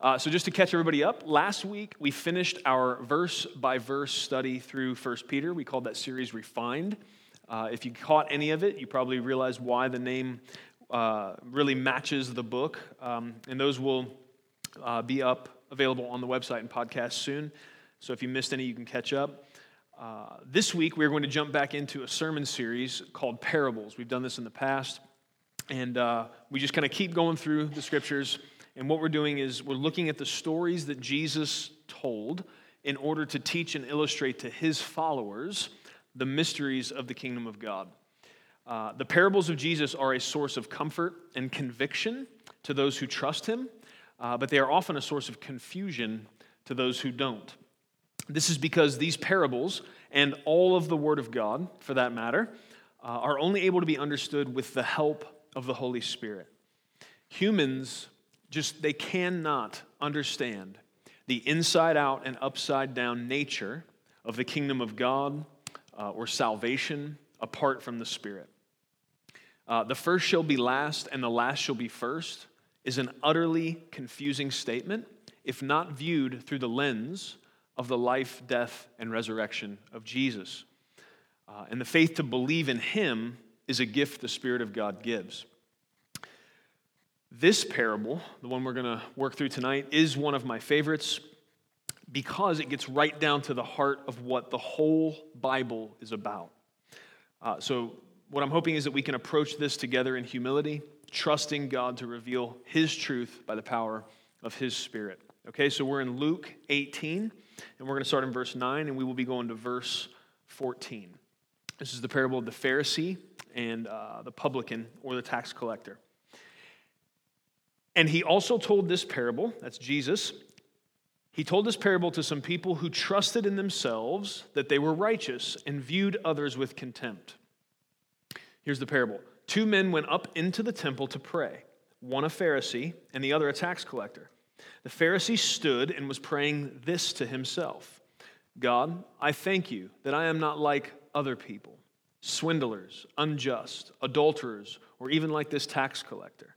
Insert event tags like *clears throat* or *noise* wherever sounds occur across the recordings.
Uh, so, just to catch everybody up, last week we finished our verse by verse study through 1 Peter. We called that series Refined. Uh, if you caught any of it, you probably realized why the name uh, really matches the book. Um, and those will uh, be up available on the website and podcast soon. So, if you missed any, you can catch up. Uh, this week, we're going to jump back into a sermon series called Parables. We've done this in the past, and uh, we just kind of keep going through the scriptures and what we're doing is we're looking at the stories that Jesus told in order to teach and illustrate to his followers the mysteries of the kingdom of God. Uh, the parables of Jesus are a source of comfort and conviction to those who trust him, uh, but they are often a source of confusion to those who don't. This is because these parables, and all of the Word of God for that matter, uh, are only able to be understood with the help of the Holy Spirit. Humans just they cannot understand the inside out and upside down nature of the kingdom of God uh, or salvation apart from the Spirit. Uh, the first shall be last and the last shall be first is an utterly confusing statement if not viewed through the lens of the life, death, and resurrection of Jesus. Uh, and the faith to believe in Him is a gift the Spirit of God gives. This parable, the one we're going to work through tonight, is one of my favorites because it gets right down to the heart of what the whole Bible is about. Uh, so, what I'm hoping is that we can approach this together in humility, trusting God to reveal His truth by the power of His Spirit. Okay, so we're in Luke 18, and we're going to start in verse 9, and we will be going to verse 14. This is the parable of the Pharisee and uh, the publican or the tax collector. And he also told this parable, that's Jesus. He told this parable to some people who trusted in themselves that they were righteous and viewed others with contempt. Here's the parable Two men went up into the temple to pray, one a Pharisee and the other a tax collector. The Pharisee stood and was praying this to himself God, I thank you that I am not like other people, swindlers, unjust, adulterers, or even like this tax collector.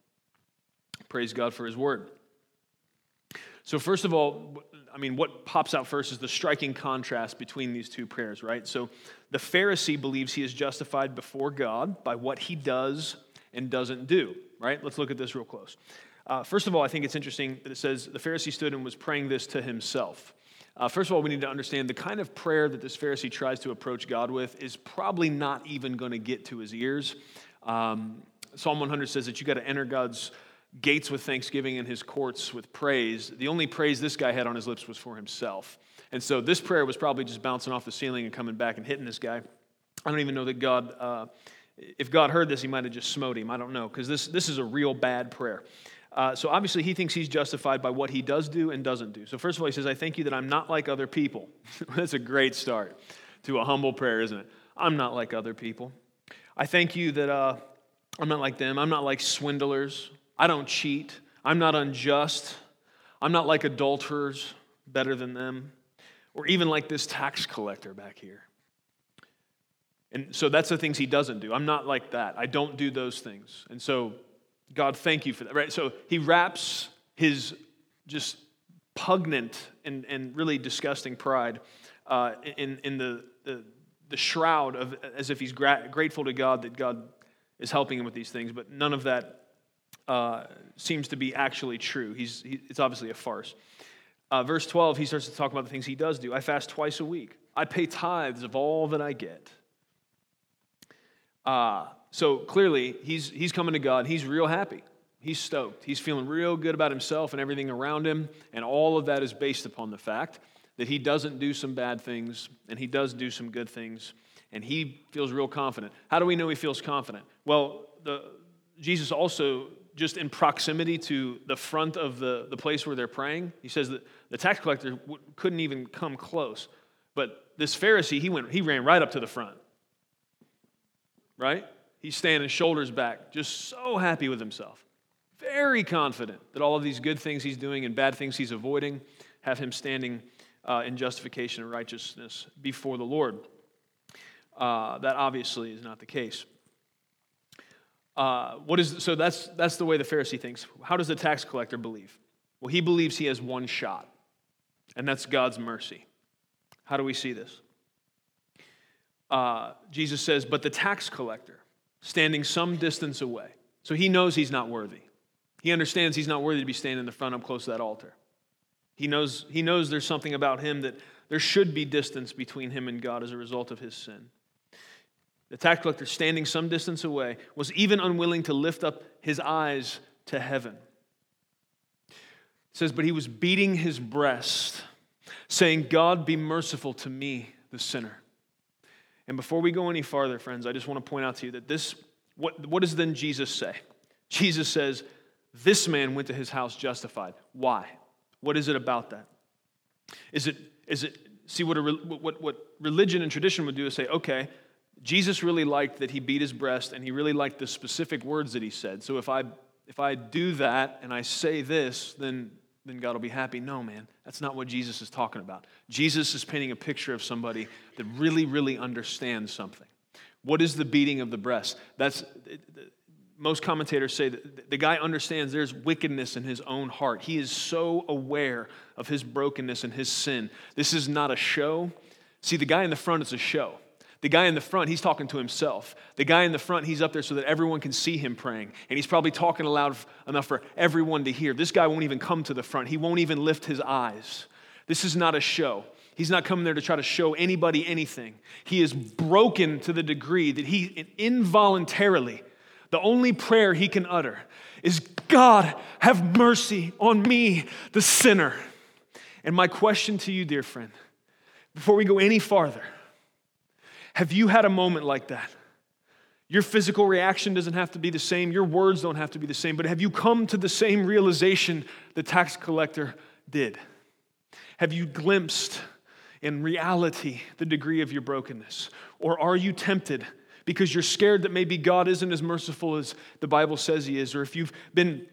Praise God for his word. So, first of all, I mean, what pops out first is the striking contrast between these two prayers, right? So, the Pharisee believes he is justified before God by what he does and doesn't do, right? Let's look at this real close. Uh, first of all, I think it's interesting that it says the Pharisee stood and was praying this to himself. Uh, first of all, we need to understand the kind of prayer that this Pharisee tries to approach God with is probably not even going to get to his ears. Um, Psalm 100 says that you got to enter God's gates with thanksgiving and his courts with praise. The only praise this guy had on his lips was for himself. And so this prayer was probably just bouncing off the ceiling and coming back and hitting this guy. I don't even know that God, uh, if God heard this, he might have just smote him. I don't know, because this, this is a real bad prayer. Uh, so obviously, he thinks he's justified by what he does do and doesn't do. So, first of all, he says, I thank you that I'm not like other people. *laughs* That's a great start to a humble prayer, isn't it? I'm not like other people. I thank you that uh, I'm not like them. I'm not like swindlers. I don't cheat. I'm not unjust. I'm not like adulterers, better than them, or even like this tax collector back here. And so that's the things he doesn't do. I'm not like that. I don't do those things. And so, God, thank you for that. Right? So he wraps his just pugnant and, and really disgusting pride uh, in, in the, the, the, shroud of as if he's gra- grateful to God that God is helping him with these things, but none of that uh, seems to be actually true. He's, he, it's obviously a farce. Uh, verse 12, he starts to talk about the things he does do. I fast twice a week. I pay tithes of all that I get. Uh, so clearly, he's, he's coming to God. He's real happy. He's stoked. He's feeling real good about himself and everything around him. And all of that is based upon the fact that he doesn't do some bad things and he does do some good things. And he feels real confident. How do we know he feels confident? Well, the, Jesus also, just in proximity to the front of the, the place where they're praying, he says that the tax collector w- couldn't even come close. But this Pharisee, he, went, he ran right up to the front. Right? He's standing shoulders back, just so happy with himself very confident that all of these good things he's doing and bad things he's avoiding have him standing uh, in justification and righteousness before the Lord. Uh, that obviously is not the case. Uh, what is so that's that's the way the Pharisee thinks. How does the tax collector believe? Well, he believes he has one shot, and that's God's mercy. How do we see this? Uh, Jesus says, "But the tax collector, standing some distance away, so he knows he's not worthy. He understands he's not worthy to be standing in the front up close to that altar. He knows, he knows there's something about him that there should be distance between him and God as a result of his sin. The tax collector, standing some distance away, was even unwilling to lift up his eyes to heaven. It says, But he was beating his breast, saying, God, be merciful to me, the sinner. And before we go any farther, friends, I just want to point out to you that this, what, what does then Jesus say? Jesus says, this man went to his house justified. Why? What is it about that? Is it, is it see what, a, what, what religion and tradition would do is say, okay, Jesus really liked that he beat his breast and he really liked the specific words that he said. So if I, if I do that and I say this, then, then God will be happy. No, man, that's not what Jesus is talking about. Jesus is painting a picture of somebody that really, really understands something. What is the beating of the breast? That's most commentators say that the guy understands there's wickedness in his own heart. He is so aware of his brokenness and his sin. This is not a show. See, the guy in the front is a show. The guy in the front, he's talking to himself. The guy in the front, he's up there so that everyone can see him praying. And he's probably talking loud enough for everyone to hear. This guy won't even come to the front, he won't even lift his eyes. This is not a show. He's not coming there to try to show anybody anything. He is broken to the degree that he involuntarily the only prayer he can utter is, God, have mercy on me, the sinner. And my question to you, dear friend, before we go any farther, have you had a moment like that? Your physical reaction doesn't have to be the same, your words don't have to be the same, but have you come to the same realization the tax collector did? Have you glimpsed in reality the degree of your brokenness? Or are you tempted because you're scared that maybe God isn't as merciful as the Bible says He is, or if you've been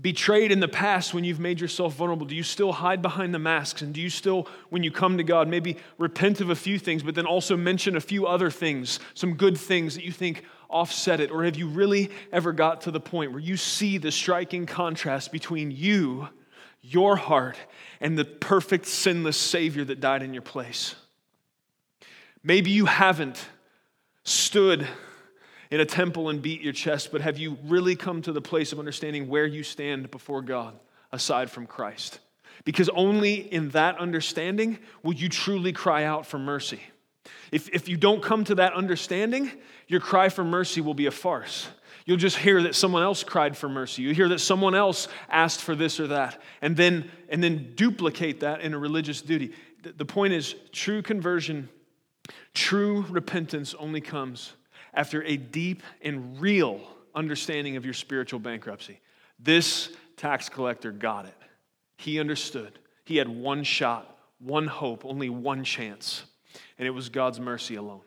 betrayed in the past when you've made yourself vulnerable? Do you still hide behind the masks? And do you still, when you come to God, maybe repent of a few things, but then also mention a few other things, some good things that you think offset it? Or have you really ever got to the point where you see the striking contrast between you, your heart, and the perfect, sinless Savior that died in your place? Maybe you haven't stood in a temple and beat your chest, but have you really come to the place of understanding where you stand before God aside from Christ? Because only in that understanding will you truly cry out for mercy. If, if you don't come to that understanding, your cry for mercy will be a farce. You'll just hear that someone else cried for mercy. You hear that someone else asked for this or that, and then, and then duplicate that in a religious duty. The, point is, true conversion True repentance only comes after a deep and real understanding of your spiritual bankruptcy. This tax collector got it. He understood. He had one shot, one hope, only one chance, and it was God's mercy alone.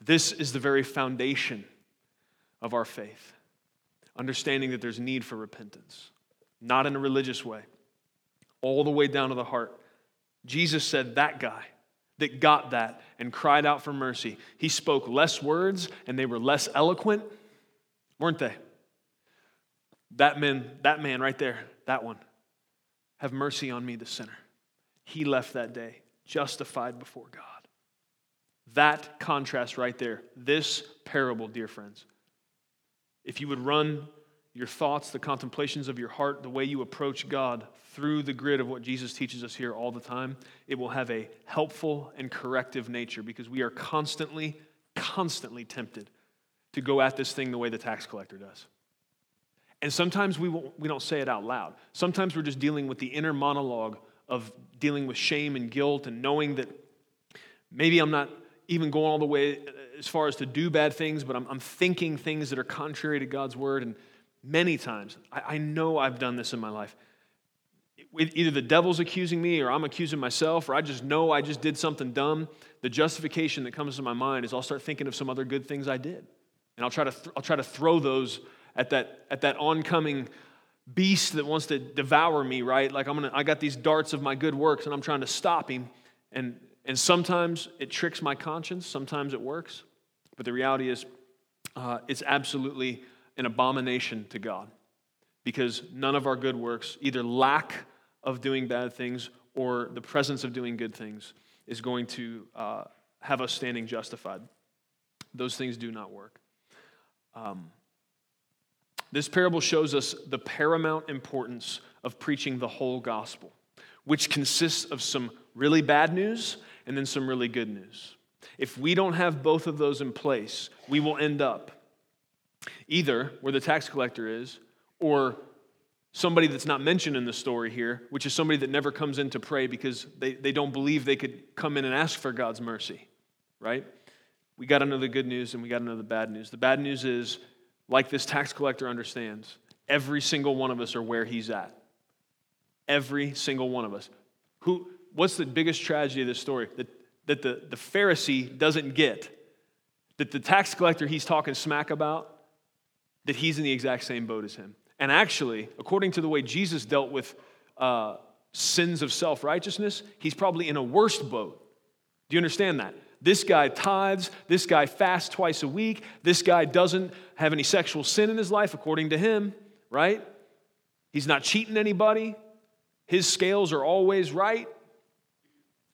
This is the very foundation of our faith. Understanding that there's need for repentance, not in a religious way, all the way down to the heart. Jesus said, That guy that got that and cried out for mercy. He spoke less words and they were less eloquent, weren't they? That man, that man right there, that one. Have mercy on me, the sinner. He left that day justified before God. That contrast right there, this parable, dear friends. If you would run your thoughts, the contemplations of your heart, the way you approach God through the grid of what Jesus teaches us here all the time, it will have a helpful and corrective nature because we are constantly, constantly tempted to go at this thing the way the tax collector does. And sometimes we, we don't say it out loud. Sometimes we're just dealing with the inner monologue of dealing with shame and guilt and knowing that maybe I'm not even going all the way as far as to do bad things, but I'm, I'm thinking things that are contrary to God's word. And many times, I, I know I've done this in my life. Either the devil's accusing me or I'm accusing myself, or I just know I just did something dumb. The justification that comes to my mind is I'll start thinking of some other good things I did. And I'll try to, th- I'll try to throw those at that, at that oncoming beast that wants to devour me, right? Like I'm gonna, I got these darts of my good works and I'm trying to stop him. And, and sometimes it tricks my conscience, sometimes it works. But the reality is, uh, it's absolutely an abomination to God because none of our good works, either lack of doing bad things or the presence of doing good things, is going to uh, have us standing justified. Those things do not work. Um, this parable shows us the paramount importance of preaching the whole gospel, which consists of some really bad news and then some really good news. If we don't have both of those in place, we will end up either where the tax collector is or somebody that's not mentioned in the story here, which is somebody that never comes in to pray because they, they don't believe they could come in and ask for God's mercy, right? We got the good news and we got the bad news. The bad news is like this tax collector understands, every single one of us are where he's at. Every single one of us. Who, what's the biggest tragedy of this story? That, that the, the Pharisee doesn't get. That the tax collector he's talking smack about, that he's in the exact same boat as him. And actually, according to the way Jesus dealt with uh, sins of self righteousness, he's probably in a worse boat. Do you understand that? This guy tithes. This guy fasts twice a week. This guy doesn't have any sexual sin in his life, according to him, right? He's not cheating anybody. His scales are always right.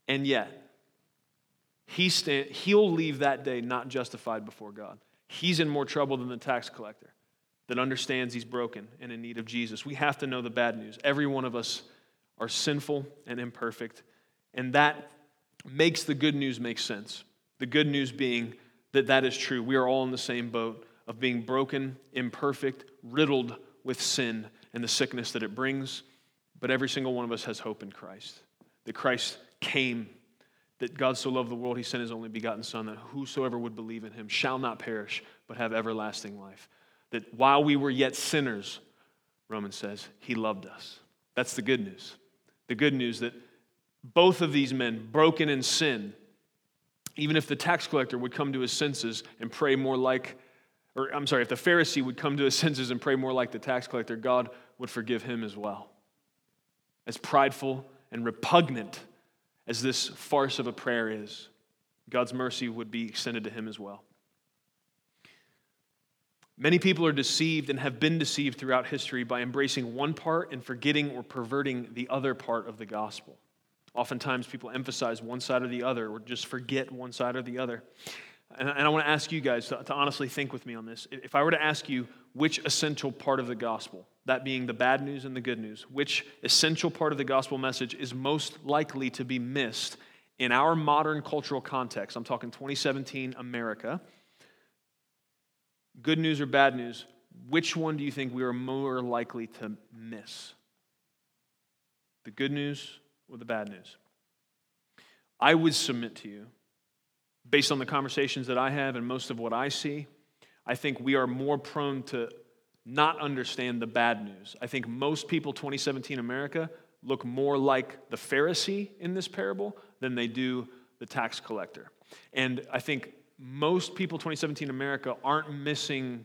And yet, he stand, he'll leave that day not justified before God. He's in more trouble than the tax collector that understands he's broken and in need of Jesus. We have to know the bad news. Every one of us are sinful and imperfect, and that makes the good news make sense. The good news being that that is true. We are all in the same boat of being broken, imperfect, riddled with sin and the sickness that it brings. But every single one of us has hope in Christ. That Christ came, that God so loved the world, he sent his only begotten Son, that whosoever would believe in him shall not perish, but have everlasting life. That while we were yet sinners, Romans says, he loved us. That's the good news. The good news that both of these men, broken in sin, even if the tax collector would come to his senses and pray more like, or I'm sorry, if the Pharisee would come to his senses and pray more like the tax collector, God would forgive him as well. As prideful and repugnant as this farce of a prayer is, God's mercy would be extended to him as well. Many people are deceived and have been deceived throughout history by embracing one part and forgetting or perverting the other part of the gospel. Oftentimes, people emphasize one side or the other, or just forget one side or the other. And, I want to ask you guys to, honestly think with me on this. If I were to ask you which essential part of the gospel, that being the bad news and the good news, which essential part of the gospel message is most likely to be missed in our modern cultural context? I'm talking 2017 America. Good news or bad news, which one do you think we are more likely to miss? The good news or the bad news. I would submit to you, based on the conversations that I have and most of what I see, I think we are more prone to not understand the bad news. I think most people, 2017 America, look more like the Pharisee in this parable than they do the tax collector. And I think most people, 2017 America, aren't missing,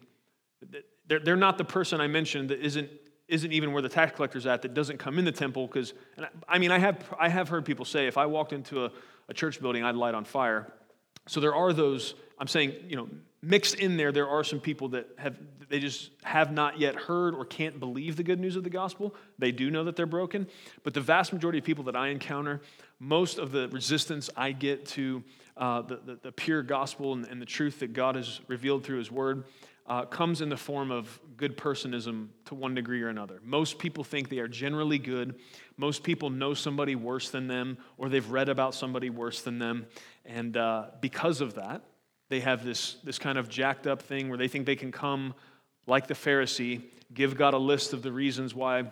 they're, they're not the person I mentioned that isn't isn't even where the tax collector's at that doesn't come in the temple because I, mean I have I have heard people say if I walked into a, a church building I'd light on fire. So there are those I'm saying you know mixed in there there are some people that have they just have not yet heard or can't believe the good news of the gospel. They do know that they're broken, but the vast majority of people that I encounter, most of the resistance I get to uh, the, the, the, pure gospel and, and the truth that God has revealed through His Word uh, comes in the form of good personism to one degree or another. Most people think they are generally good. Most people know somebody worse than them, or they've read about somebody worse than them. And uh, because of that, they have this, this kind of jacked up thing where they think they can come like the Pharisee, give God a list of the reasons why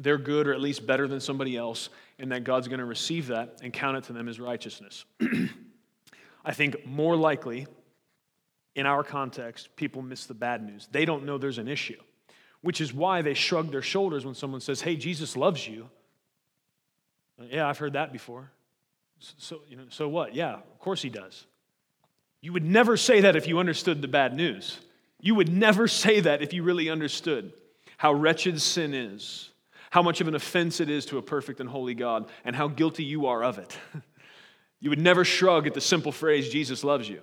they're good or at least better than somebody else, and that God's going to receive that and count it to them as righteousness. *clears throat* I think more likely, in our context, people miss the bad news. They don't know there's an issue, which is why they shrug their shoulders when someone says, Hey, Jesus loves you. Yeah, I've heard that before. So, you know, so what? Yeah, of course he does. You would never say that if you understood the bad news. You would never say that if you really understood how wretched sin is, how much of an offense it is to a perfect and holy God, and how guilty you are of it. *laughs* You would never shrug at the simple phrase, Jesus loves you.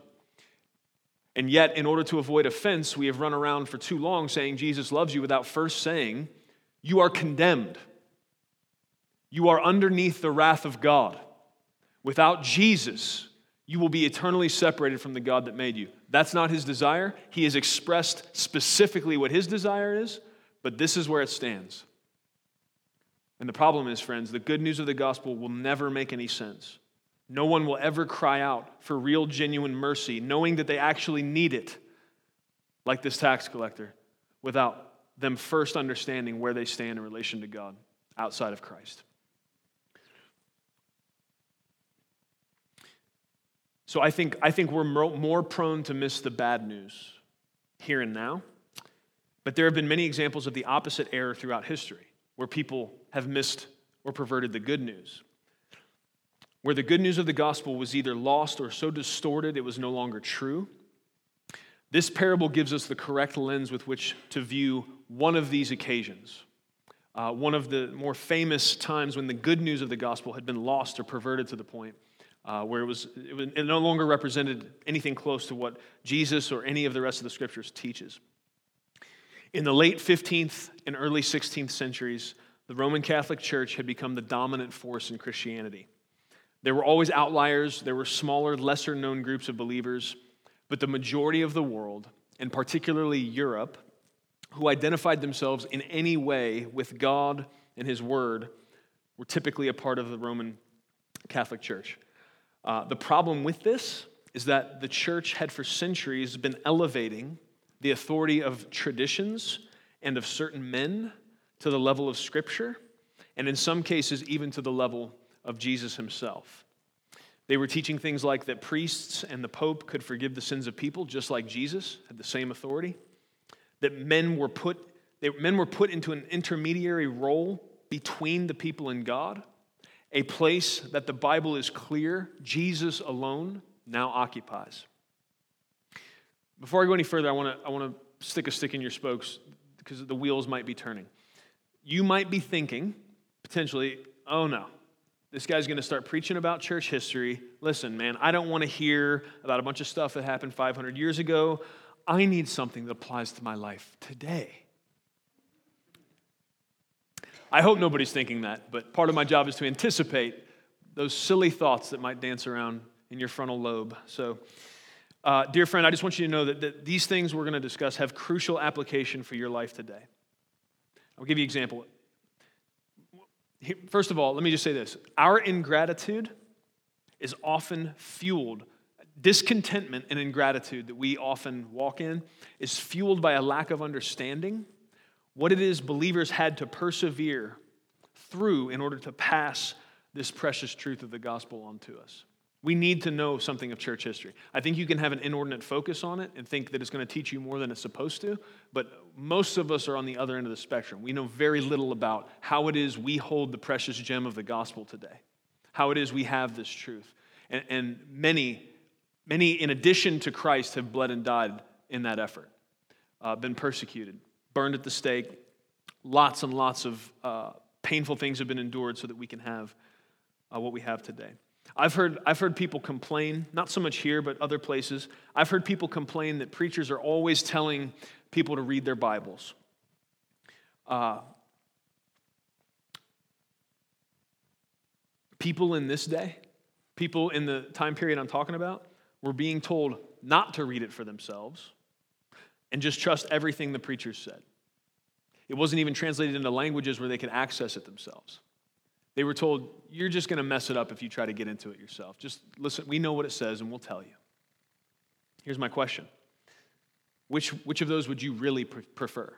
And yet, in order to avoid offense, we have run around for too long saying Jesus loves you without first saying, You are condemned. You are underneath the wrath of God. Without Jesus, you will be eternally separated from the God that made you. That's not his desire. He has expressed specifically what his desire is, but this is where it stands. And the problem is, friends, the good news of the gospel will never make any sense. No one will ever cry out for real, genuine mercy, knowing that they actually need it, like this tax collector, without them first understanding where they stand in relation to God outside of Christ. So I think, I think we're more prone to miss the bad news here and now. But there have been many examples of the opposite error throughout history where people have missed or perverted the good news. Where the good news of the gospel was either lost or so distorted it was no longer true. This parable gives us the correct lens with which to view one of these occasions. Uh, one of the more famous times when the good news of the gospel had been lost or perverted to the point uh, where it was, it was it no longer represented anything close to what Jesus or any of the rest of the scriptures teaches. In the late 15th and early 16th centuries, the Roman Catholic Church had become the dominant force in Christianity. There were always outliers, there were smaller, lesser known groups of believers, but the majority of the world, and particularly Europe, who identified themselves in any way with God and His Word, were typically a part of the Roman Catholic Church. Uh, the problem with this is that the church had for centuries been elevating the authority of traditions and of certain men to the level of Scripture, and in some cases, even to the level of Jesus himself. They were teaching things like that priests and the Pope could forgive the sins of people, just like Jesus had the same authority. That men were put, they, men were put into an intermediary role between the people and God a place that the Bible is clear Jesus alone now occupies. Before I go any further, I want to I want to stick a stick in your spokes because the wheels might be turning. You might be thinking, potentially, oh no, this guy's going to start preaching about church history. Listen, man, I don't want to hear about a bunch of stuff that happened 500 years ago. I need something that applies to my life today. I hope nobody's thinking that, but part of my job is to anticipate those silly thoughts that might dance around in your frontal lobe. So, uh, dear friend, I just want you to know that, that these things we're going to discuss have crucial application for your life today. I'll give you an example. First of all, let me just say this our ingratitude is often fueled, discontentment and ingratitude that we often walk in is fueled by a lack of understanding what it is believers had to persevere through in order to pass this precious truth of the gospel on to us. We need to know something of church history. I think you can have an inordinate focus on it and think that it's going to teach you more than it's supposed to, but most of us are on the other end of the spectrum. We know very little about how it is we hold the precious gem of the gospel today, how it is we have this truth. And, and many, many, in addition to Christ, have bled and died in that effort, uh, been persecuted, burned at the stake. Lots and lots of uh, painful things have been endured so that we can have uh, what we have today. I've heard, I've heard people complain, not so much here, but other places. I've heard people complain that preachers are always telling people to read their Bibles. Uh, people in this day, people in the time period I'm talking about, were being told not to read it for themselves, and just trust everything the preachers said. It wasn't even translated into languages where they could access it themselves. They were told, You're just going to mess it up if you try to get into it yourself. Just listen, we know what it says and we'll tell you. Here's my question Which, which of those would you really prefer?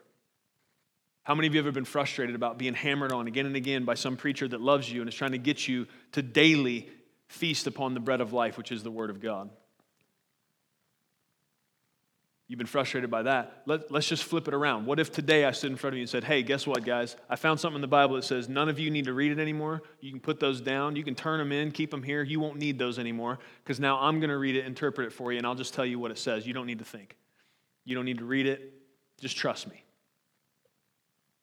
How many of you have ever been frustrated about being hammered on again and again by some preacher that loves you and is trying to get you to daily feast upon the bread of life, which is the Word of God? You've been frustrated by that. Let, us just flip it around. What if today I stood in front of you and said, Hey, guess what, guys? I found something in the Bible that says none of you need to read it anymore. You can put those down. You can turn them in, keep them here. You won't need those anymore because now I'm going to read it, interpret it for you, and I'll just tell you what it says. You don't need to think. You don't need to read it. Just trust me.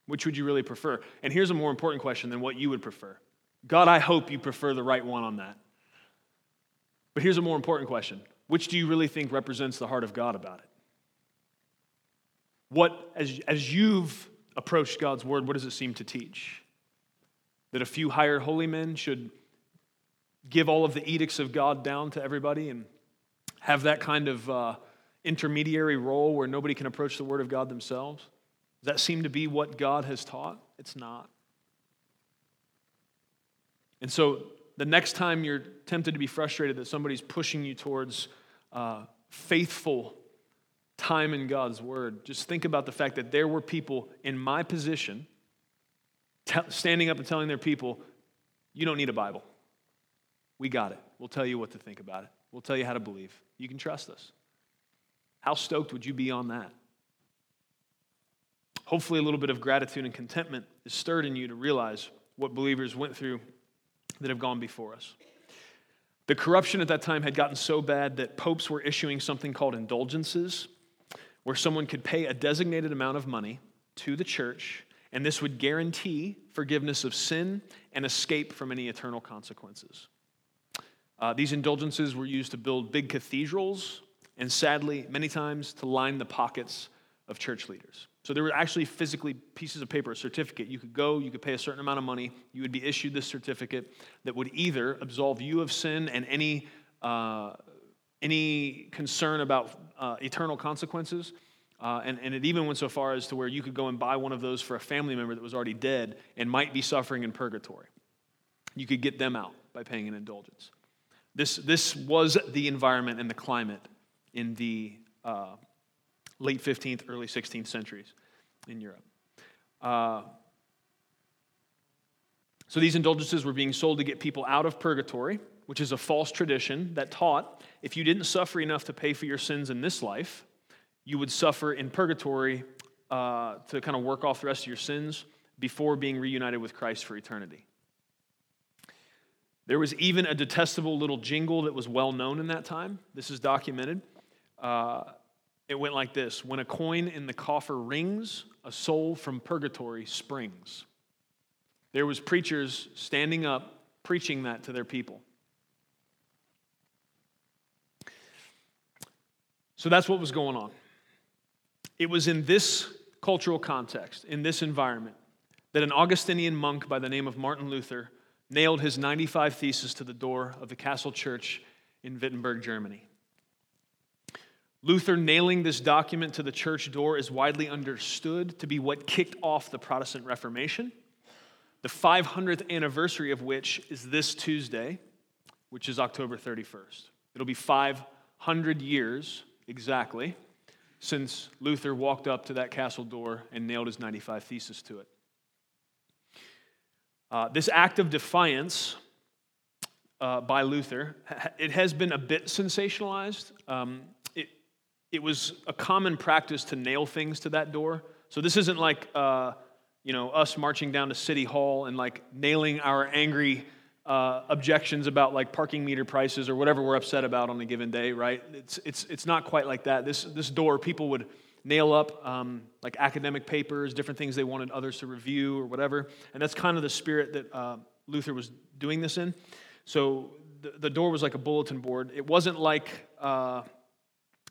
Which would you really prefer? And here's a more important question than what you would prefer God, I hope you prefer the right one on that. But here's a more important question Which do you really think represents the heart of God about it? What, as, as you've approached God's word, what does it seem to teach? That a few hired holy men should give all of the edicts of God down to everybody and have that kind of uh, intermediary role where nobody can approach the word of God themselves? Does that seem to be what God has taught? It's not. And so the next time you're tempted to be frustrated that somebody's pushing you towards uh, faithful time in God's Word, just think about the fact that there were people in my position t- standing up and telling their people, You don't need a Bible. We got it. We'll tell you what to think about it, we'll tell you how to believe. You can trust us. How stoked would you be on that? Hopefully, a little bit of gratitude and contentment is stirred in you to realize what believers went through that have gone before us. The corruption at that time had gotten so bad that popes were issuing something called indulgences where someone could pay a designated amount of money to the church, and this would guarantee forgiveness of sin and escape from any eternal consequences. Uh, these indulgences were used to build big cathedrals, and sadly, many times to line the pockets of church leaders. So there were actually physically pieces of paper, a certificate. You could go, you could pay a certain amount of money, you would be issued this certificate that would either absolve you of sin and any uh, any concern about uh, eternal consequences. Uh, and, and it even went so far as to where you could go and buy one of those for a family member that was already dead and might be suffering in purgatory. You could get them out by paying an indulgence. This, this was the environment and the climate in the uh, late 15th, early 16th centuries in Europe. Uh, so these indulgences were being sold to get people out of purgatory which is a false tradition that taught if you didn't suffer enough to pay for your sins in this life, you would suffer in purgatory uh, to kind of work off the rest of your sins before being reunited with Christ for eternity. There was even a detestable little jingle that was well known in that time. This is documented. Uh, it went like this When a coin in the coffer rings, a soul from purgatory springs. There was preachers standing up preaching that to their people. So that's what was going on. It was in this cultural context, in this environment, that an Augustinian monk by the name of Martin Luther nailed his 95 Theses to the door of the Castle Church in Wittenberg, Germany. Luther nailing this document to the church door is widely understood to be what kicked off the Protestant Reformation, the 500th anniversary of which is this Tuesday, which is October 31st. It'll be 500 years exactly since Luther walked up to that castle door and nailed his 95 Theses to it. Uh, this act of defiance uh, by Luther, it has been a bit sensationalized. Um, it, it was a common practice to nail things to that door. So this isn't like, uh, you know, us marching down to City Hall and like nailing our angry uh, objections about like parking meter prices or whatever we're upset about on a given day, right? It's, it's, it's not quite like that. This, this door, people would nail up um, like academic papers, different things they wanted others to review or whatever. And that's kind of the spirit that uh, Luther was doing this in. So the, the door was like a bulletin board. It wasn't like, uh,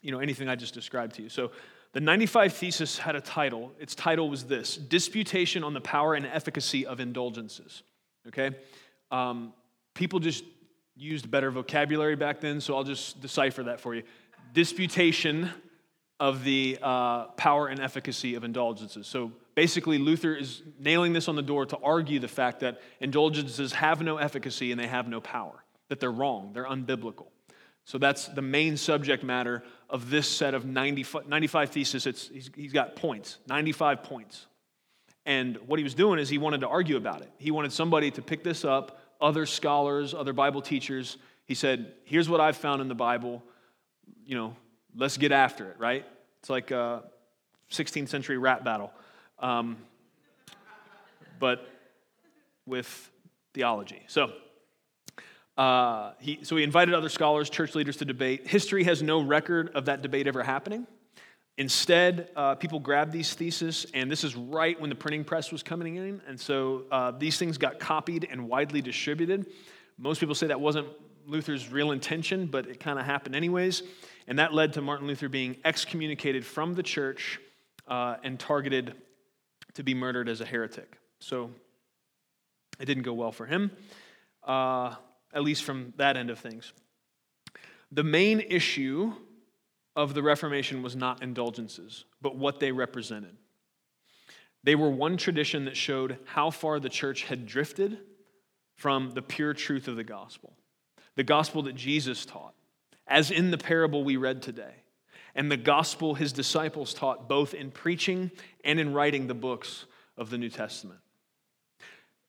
you know, anything I just described to you. So the 95 Thesis had a title. Its title was this Disputation on the Power and Efficacy of Indulgences. Okay? Um, people just used better vocabulary back then, so I'll just decipher that for you. Disputation of the uh, power and efficacy of indulgences. So basically, Luther is nailing this on the door to argue the fact that indulgences have no efficacy and they have no power, that they're wrong, they're unbiblical. So that's the main subject matter of this set of 95, 95 theses. It's, he's, he's got points, 95 points. And what he was doing is he wanted to argue about it. He wanted somebody to pick this up, other scholars, other Bible teachers. He said, Here's what I've found in the Bible. You know, let's get after it, right? It's like a 16th century rap battle, um, but with theology. So, uh, he, so he invited other scholars, church leaders to debate. History has no record of that debate ever happening. Instead, uh, people grabbed these theses, and this is right when the printing press was coming in, and so uh, these things got copied and widely distributed. Most people say that wasn't Luther's real intention, but it kind of happened anyways. And that led to Martin Luther being excommunicated from the church uh, and targeted to be murdered as a heretic. So it didn't go well for him, uh, at least from that end of things. The main issue of the Reformation was not indulgences, but what they represented. They were one tradition that showed how far the church had drifted from the pure truth of the gospel, the gospel that Jesus taught as in the parable we read today, and the gospel his disciples taught both in preaching and in writing the books of the New Testament.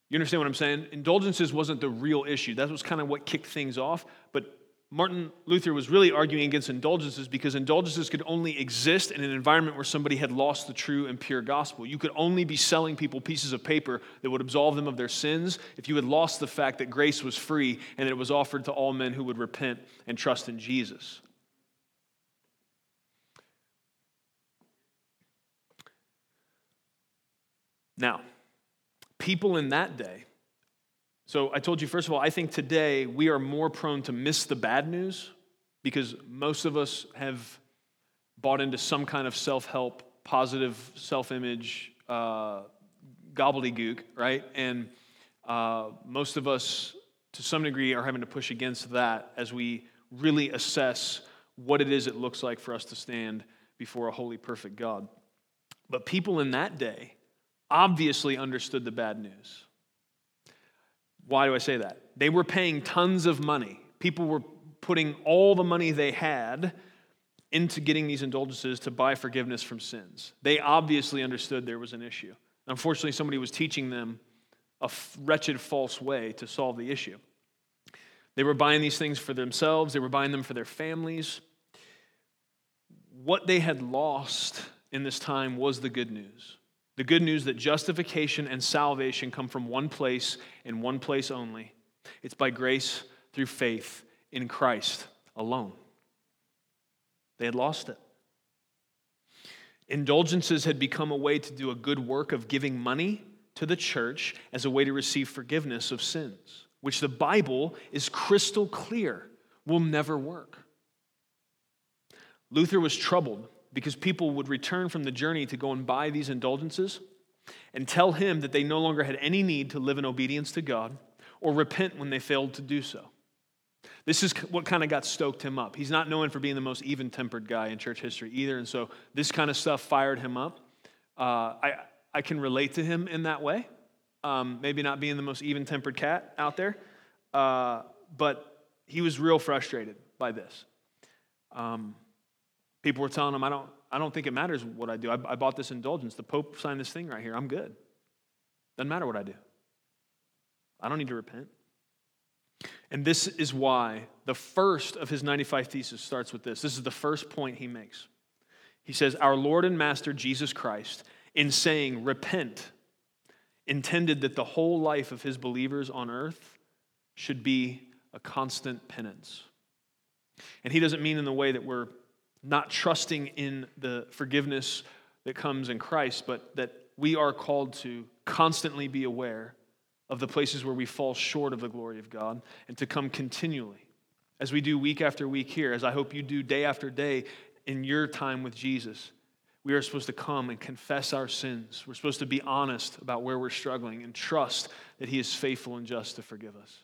You understand what I'm saying? Indulgences wasn't the real issue. That was kind of what kicked things off. But Martin Luther was really arguing against indulgences because indulgences could only exist in an environment where somebody had lost the true and pure gospel. You could only be selling people pieces of paper that would absolve them of their sins if you had lost the fact that grace was free and that it was offered to all men who would repent and trust in Jesus. Now, people in that day so I told you, first of all, I think today we are more prone to miss the bad news because most of us have bought into some kind of self help, positive self image, uh, gobbledygook, right? And uh, most of us, to some degree, are having to push against that as we really assess what it is it looks like for us to stand before a holy, perfect God. But people in that day obviously understood the bad news. Why do I say that? They were paying tons of money. People were putting all the money they had into getting these indulgences to buy forgiveness from sins. They obviously understood there was an issue. Unfortunately, somebody was teaching them a wretched false way to solve the issue. They were buying these things for themselves, they were buying them for their families. What they had lost in this time was the good news. The good news that justification and salvation come from one place and one place only. It's by grace through faith in Christ alone. They had lost it. Indulgences had become a way to do a good work of giving money to the church as a way to receive forgiveness of sins, which the Bible is crystal clear will never work. Luther was troubled because people would return from the journey to go and buy these indulgences and tell him that they no longer had any need to live in obedience to God or repent when they failed to do so. This is what kind of got stoked him up. He's not known for being the most even tempered guy in church history either, and so this kind of stuff fired him up. Uh, I, I can relate to him in that way. Um, maybe not being the most even tempered cat out there, uh, but he was real frustrated by this. Um, People were telling him, I don't, I don't think it matters what I do. I, I bought this indulgence. The Pope signed this thing right here. I'm good. Doesn't matter what I do. I don't need to repent. And this is why the first of his 95 theses starts with this. This is the first point he makes. He says, Our Lord and Master Jesus Christ, in saying, Repent, intended that the whole life of his believers on earth should be a constant penance. And he doesn't mean in the way that we're not trusting in the forgiveness that comes in Christ, but that we are called to constantly be aware of the places where we fall short of the glory of God and to come continually, as we do week after week here, as I hope you do day after day in your time with Jesus. We are supposed to come and confess our sins. We're supposed to be honest about where we're struggling and trust that He is faithful and just to forgive us.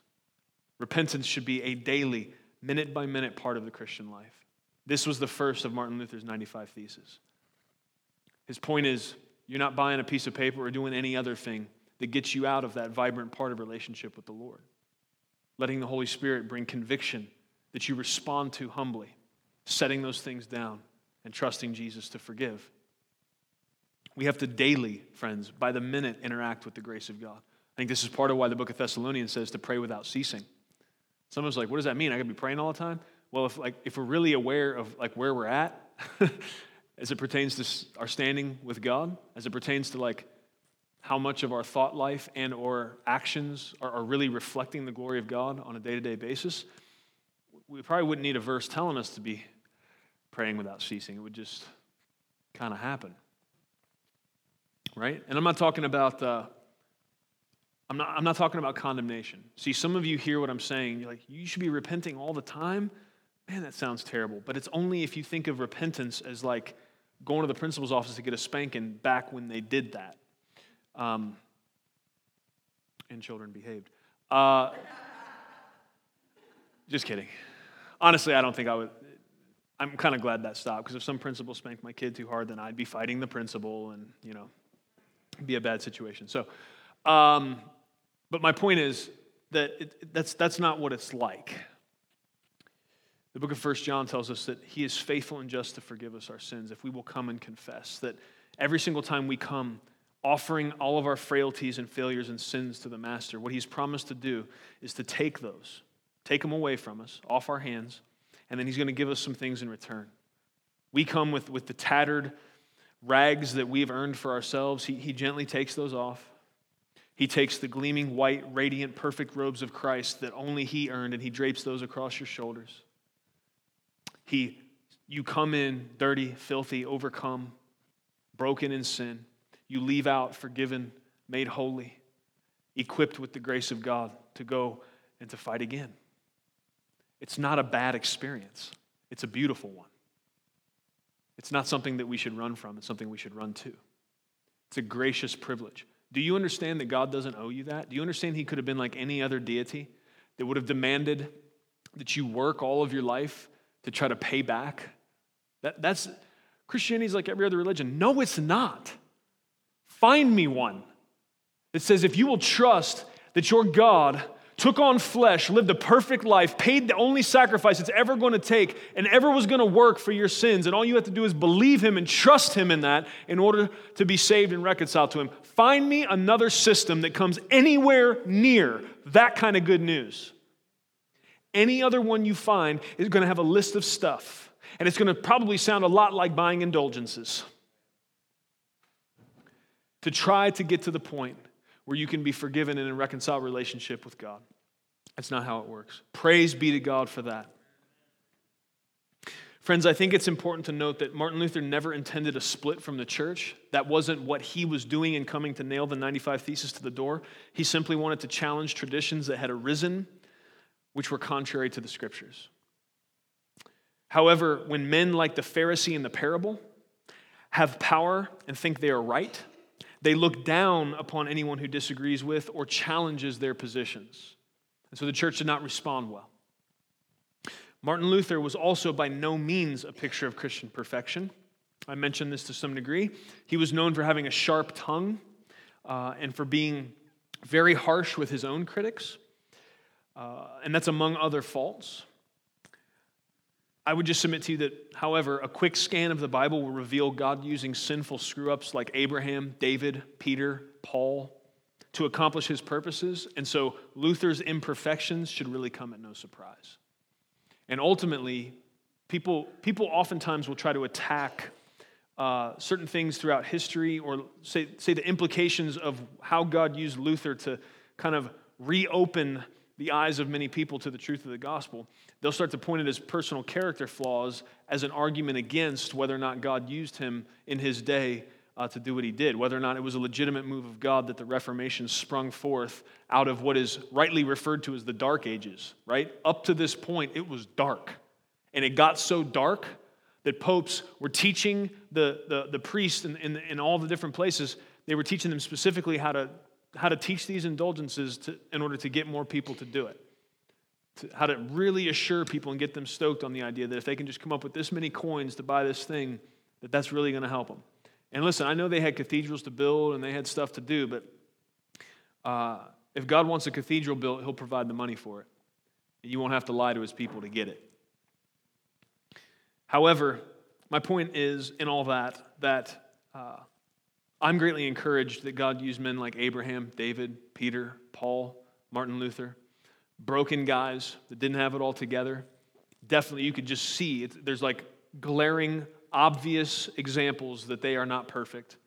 Repentance should be a daily, minute by minute part of the Christian life. This was the first of Martin Luther's 95 Theses. His point is you're not buying a piece of paper or doing any other thing that gets you out of that vibrant part of relationship with the Lord. Letting the Holy Spirit bring conviction that you respond to humbly, setting those things down and trusting Jesus to forgive. We have to daily, friends, by the minute, interact with the grace of God. I think this is part of why the book of Thessalonians says to pray without ceasing. Someone's like, what does that mean? I gotta be praying all the time? Well, if like if we're really aware of like where we're at, *laughs* as it pertains to our standing with God, as it pertains to like how much of our thought life and or actions are, are really reflecting the glory of God on a day-to-day basis, we probably wouldn't need a verse telling us to be praying without ceasing. It would just kind of happen right? And I'm not talking about, uh, I'm, not, I'm not talking about condemnation. See, some of you hear what I'm saying. You're like, you should be repenting all the time. Man, that sounds terrible. But it's only if you think of repentance as like going to the principal's office to get a spanking back when they did that. Um, and children behaved. Uh, just kidding. Honestly, I don't think I would. I'm kind of glad that stopped because if some principal spanked my kid too hard, then I'd be fighting the principal, and you know, be a bad situation. So, um, but my point is that it, that's, that's not what it's like. The book of First John tells us that he is faithful and just to forgive us our sins if we will come and confess. That every single time we come, offering all of our frailties and failures and sins to the Master, what he's promised to do is to take those, take them away from us, off our hands, and then he's going to give us some things in return. We come with, with the tattered, rags that we've earned for ourselves, he, he gently takes those off. He takes the gleaming white, radiant, perfect robes of Christ that only He earned, and He drapes those across your shoulders. He, you come in dirty, filthy, overcome, broken in sin. You leave out forgiven, made holy, equipped with the grace of God to go and to fight again. It's not a bad experience, it's a beautiful one. It's not something that we should run from, it's something we should run to. It's a gracious privilege. Do you understand that God doesn't owe you that? Do you understand He could have been like any other deity that would have demanded that you work all of your life to try to pay back? That, that's Christianity is like every other religion. No, it's not. Find me one that says if you will trust that your God took on flesh, lived a perfect life, paid the only sacrifice it's ever going to take, and ever was going to work for your sins. And all you have to do is believe him and trust him in that in order to be saved and reconciled to him. Find me another system that comes anywhere near that kind of good news. Any other one you find is going to have a list of stuff, and it's going to probably sound a lot like buying indulgences. To try to get to the point where you can be forgiven and in a reconciled relationship with God. That's not how it works. Praise be to God for that. Friends, I think it's important to note that Martin Luther never intended a split from the church. That wasn't what he was doing in coming to nail the 95 Theses to the door. He simply wanted to challenge traditions that had arisen, which were contrary to the scriptures. However, when men like the Pharisee in the parable have power and think they are right, they look down upon anyone who disagrees with or challenges their positions. And so the church did not respond well. Martin Luther was also by no means a picture of Christian perfection. I mentioned this to some degree. He was known for having a sharp tongue uh, and for being very harsh with his own critics. Uh, and that's among other faults. I would just submit to you that, however, a quick scan of the Bible will reveal God using sinful screw ups like Abraham, David, Peter, Paul to accomplish his purposes. And so Luther's imperfections should really come at no surprise. And ultimately, people, people oftentimes will try to attack uh, certain things throughout history or say, say the implications of how God used Luther to kind of reopen the eyes of many people to the truth of the gospel, they'll start to point at his personal character flaws as an argument against whether or not God used him in his day uh, to do what he did, whether or not it was a legitimate move of God that the Reformation sprung forth out of what is rightly referred to as the Dark Ages, right? Up to this point, it was dark. And it got so dark that popes were teaching the, the, the priests in, in, in all the different places, they were teaching them specifically how to how to teach these indulgences to, in order to get more people to do it. to, how to really assure people and get them stoked on the idea that if they can just come up with this many coins to buy this thing, that that's really going to help them. And listen, I know they had cathedrals to build and they had stuff to do, but uh, if God wants a cathedral built, He'll provide the money for it. And you won't have to lie to His people to get it. However, my point is in all that, that uh, I'm greatly encouraged that God used men like Abraham, David, Peter, Paul, Martin Luther, broken guys that didn't have it all together. Definitely, you could just see it, there's like glaring, obvious examples that they are not perfect.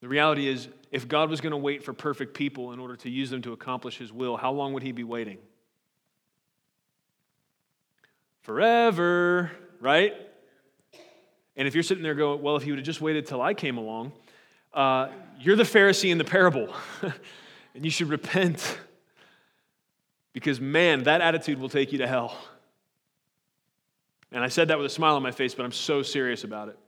The reality is, if God was going to wait for perfect people in order to use them to accomplish his will, how long would he be waiting? Forever, right? And if you're sitting there going, well, if he would have just waited till I came along, uh, you're the Pharisee in the parable, *laughs* and you should repent because, man, that attitude will take you to hell. And I said that with a smile on my face, but I'm so serious about it.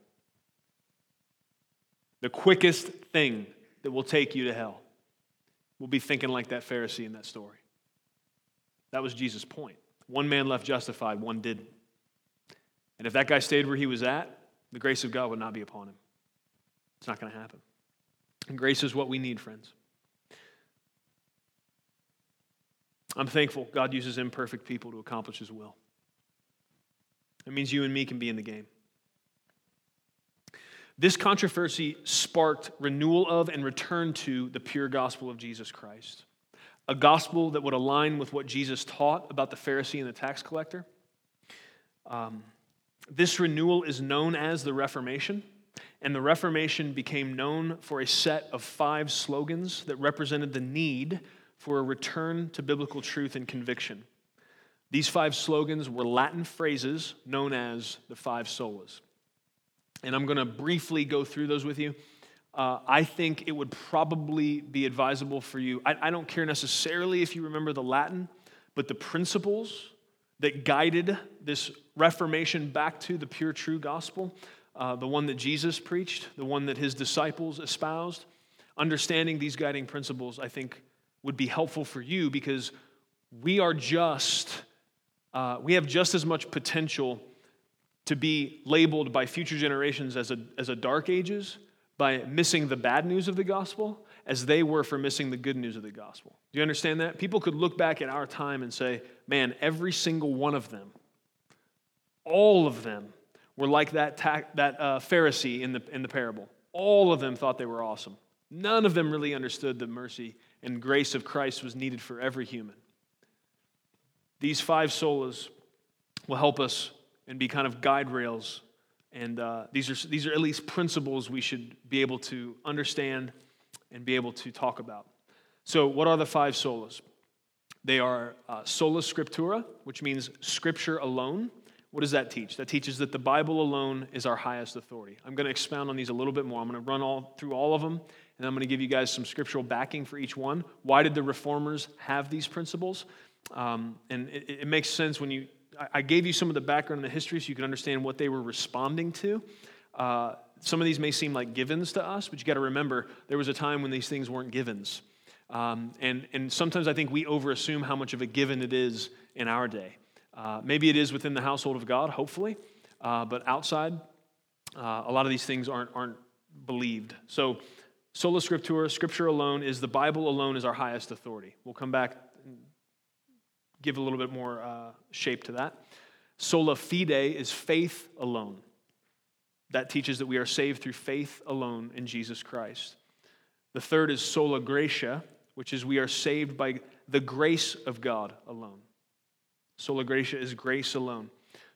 The quickest thing that will take you to hell will be thinking like that Pharisee in that story. That was Jesus' point. One man left justified, one didn't. And if that guy stayed where he was at, the grace of God would not be upon him. It's not going to happen. And grace is what we need, friends. I'm thankful God uses imperfect people to accomplish his will. It means you and me can be in the game. This controversy sparked renewal of and return to the pure gospel of Jesus Christ, a gospel that would align with what Jesus taught about the Pharisee and the tax collector. Um, this renewal is known as the Reformation, and the Reformation became known for a set of five slogans that represented the need for a return to biblical truth and conviction. These five slogans were Latin phrases known as the five solas. And I'm going to briefly go through those with you. Uh, I think it would probably be advisable for you. I, I don't care necessarily if you remember the Latin, but the principles that guided this Reformation back to the pure, true gospel, uh, the one that Jesus preached, the one that his disciples espoused, understanding these guiding principles, I think, would be helpful for you because we are just, uh, we have just as much potential to be labeled by future generations as a, as a dark ages by missing the bad news of the gospel as they were for missing the good news of the gospel. Do you understand that? People could look back at our time and say, man, every single one of them, all of them, were like that, ta- that uh, Pharisee in the, in the parable. All of them thought they were awesome. None of them really understood the mercy and grace of Christ was needed for every human. These five solas will help us and be kind of guide rails. And uh, these, are, these are at least principles we should be able to understand and be able to talk about. So, what are the five solas? They are uh, sola scriptura, which means scripture alone. What does that teach? That teaches that the Bible alone is our highest authority. I'm going to expound on these a little bit more. I'm going to run all through all of them, and I'm going to give you guys some scriptural backing for each one. Why did the reformers have these principles? Um, and it, it, makes sense when you. I gave you some of the background and the history so you can understand what they were responding to. Uh, some of these may seem like givens to us, but you got to remember there was a time when these things weren't givens. Um, and, and sometimes I think we overassume how much of a given it is in our day. Uh, maybe it is within the household of God, hopefully, uh, but outside, uh, a lot of these things aren't, aren't believed. So, sola scriptura, scripture alone, is the Bible alone is our highest authority. We'll come back and give a little bit more uh, shape to that. Sola fide is faith alone. That teaches that we are saved through faith alone in Jesus Christ. The third is sola gratia, which is we are saved by the grace of God alone. Sola gratia is grace alone.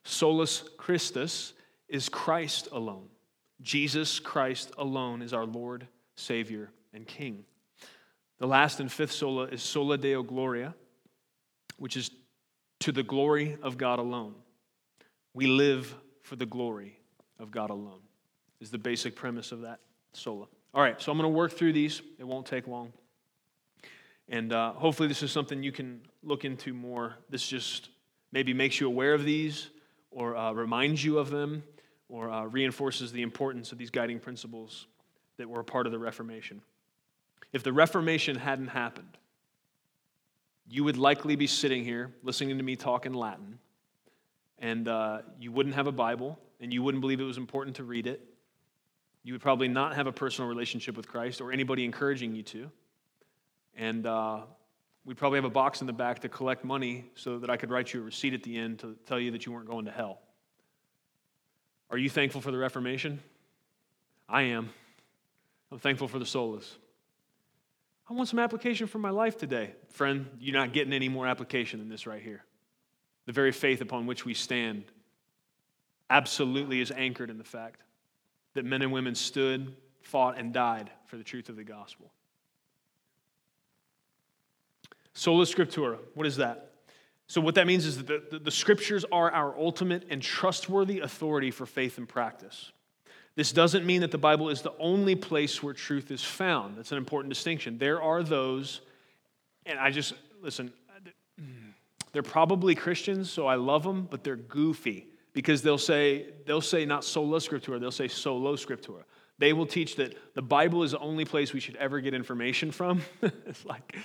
Solus Christus is Christ alone. Jesus Christ alone is our Lord, Savior, and King. The last and fifth sola is sola deo gloria, which is to the glory of God alone. We live for the glory of God alone, is the basic premise of that sola. All right, so I'm going to work through these. It won't take long. And uh, hopefully, this is something you can look into more. This just maybe makes you aware of these, or uh, reminds you of them, or uh, reinforces the importance of these guiding principles that were a part of the Reformation. If the Reformation hadn't happened, you would likely be sitting here listening to me talk in Latin, and uh, you wouldn't have a Bible, and you wouldn't believe it was important to read it. You would probably not have a personal relationship with Christ or anybody encouraging you to. And uh, we'd probably have a box in the back to collect money so that I could write you a receipt at the end to tell you that you weren't going to hell. Are you thankful for the Reformation? I am. I'm thankful for the solas. I want some application for my life today. Friend, you're not getting any more application than this right here. The very faith upon which we stand absolutely is anchored in the fact that men and women stood, fought, and died for the truth of the gospel. Sola Scriptura, what is that? So, what that means is that the, the, the, scriptures are our ultimate and trustworthy authority for faith and practice. This doesn't mean that the Bible is the only place where truth is found. That's an important distinction. There are those, and I just, listen, they're probably Christians, so I love them, but they're goofy because they'll say, they'll say not sola scriptura, they'll say solo scriptura. They will teach that the Bible is the only place we should ever get information from. *laughs* it's like,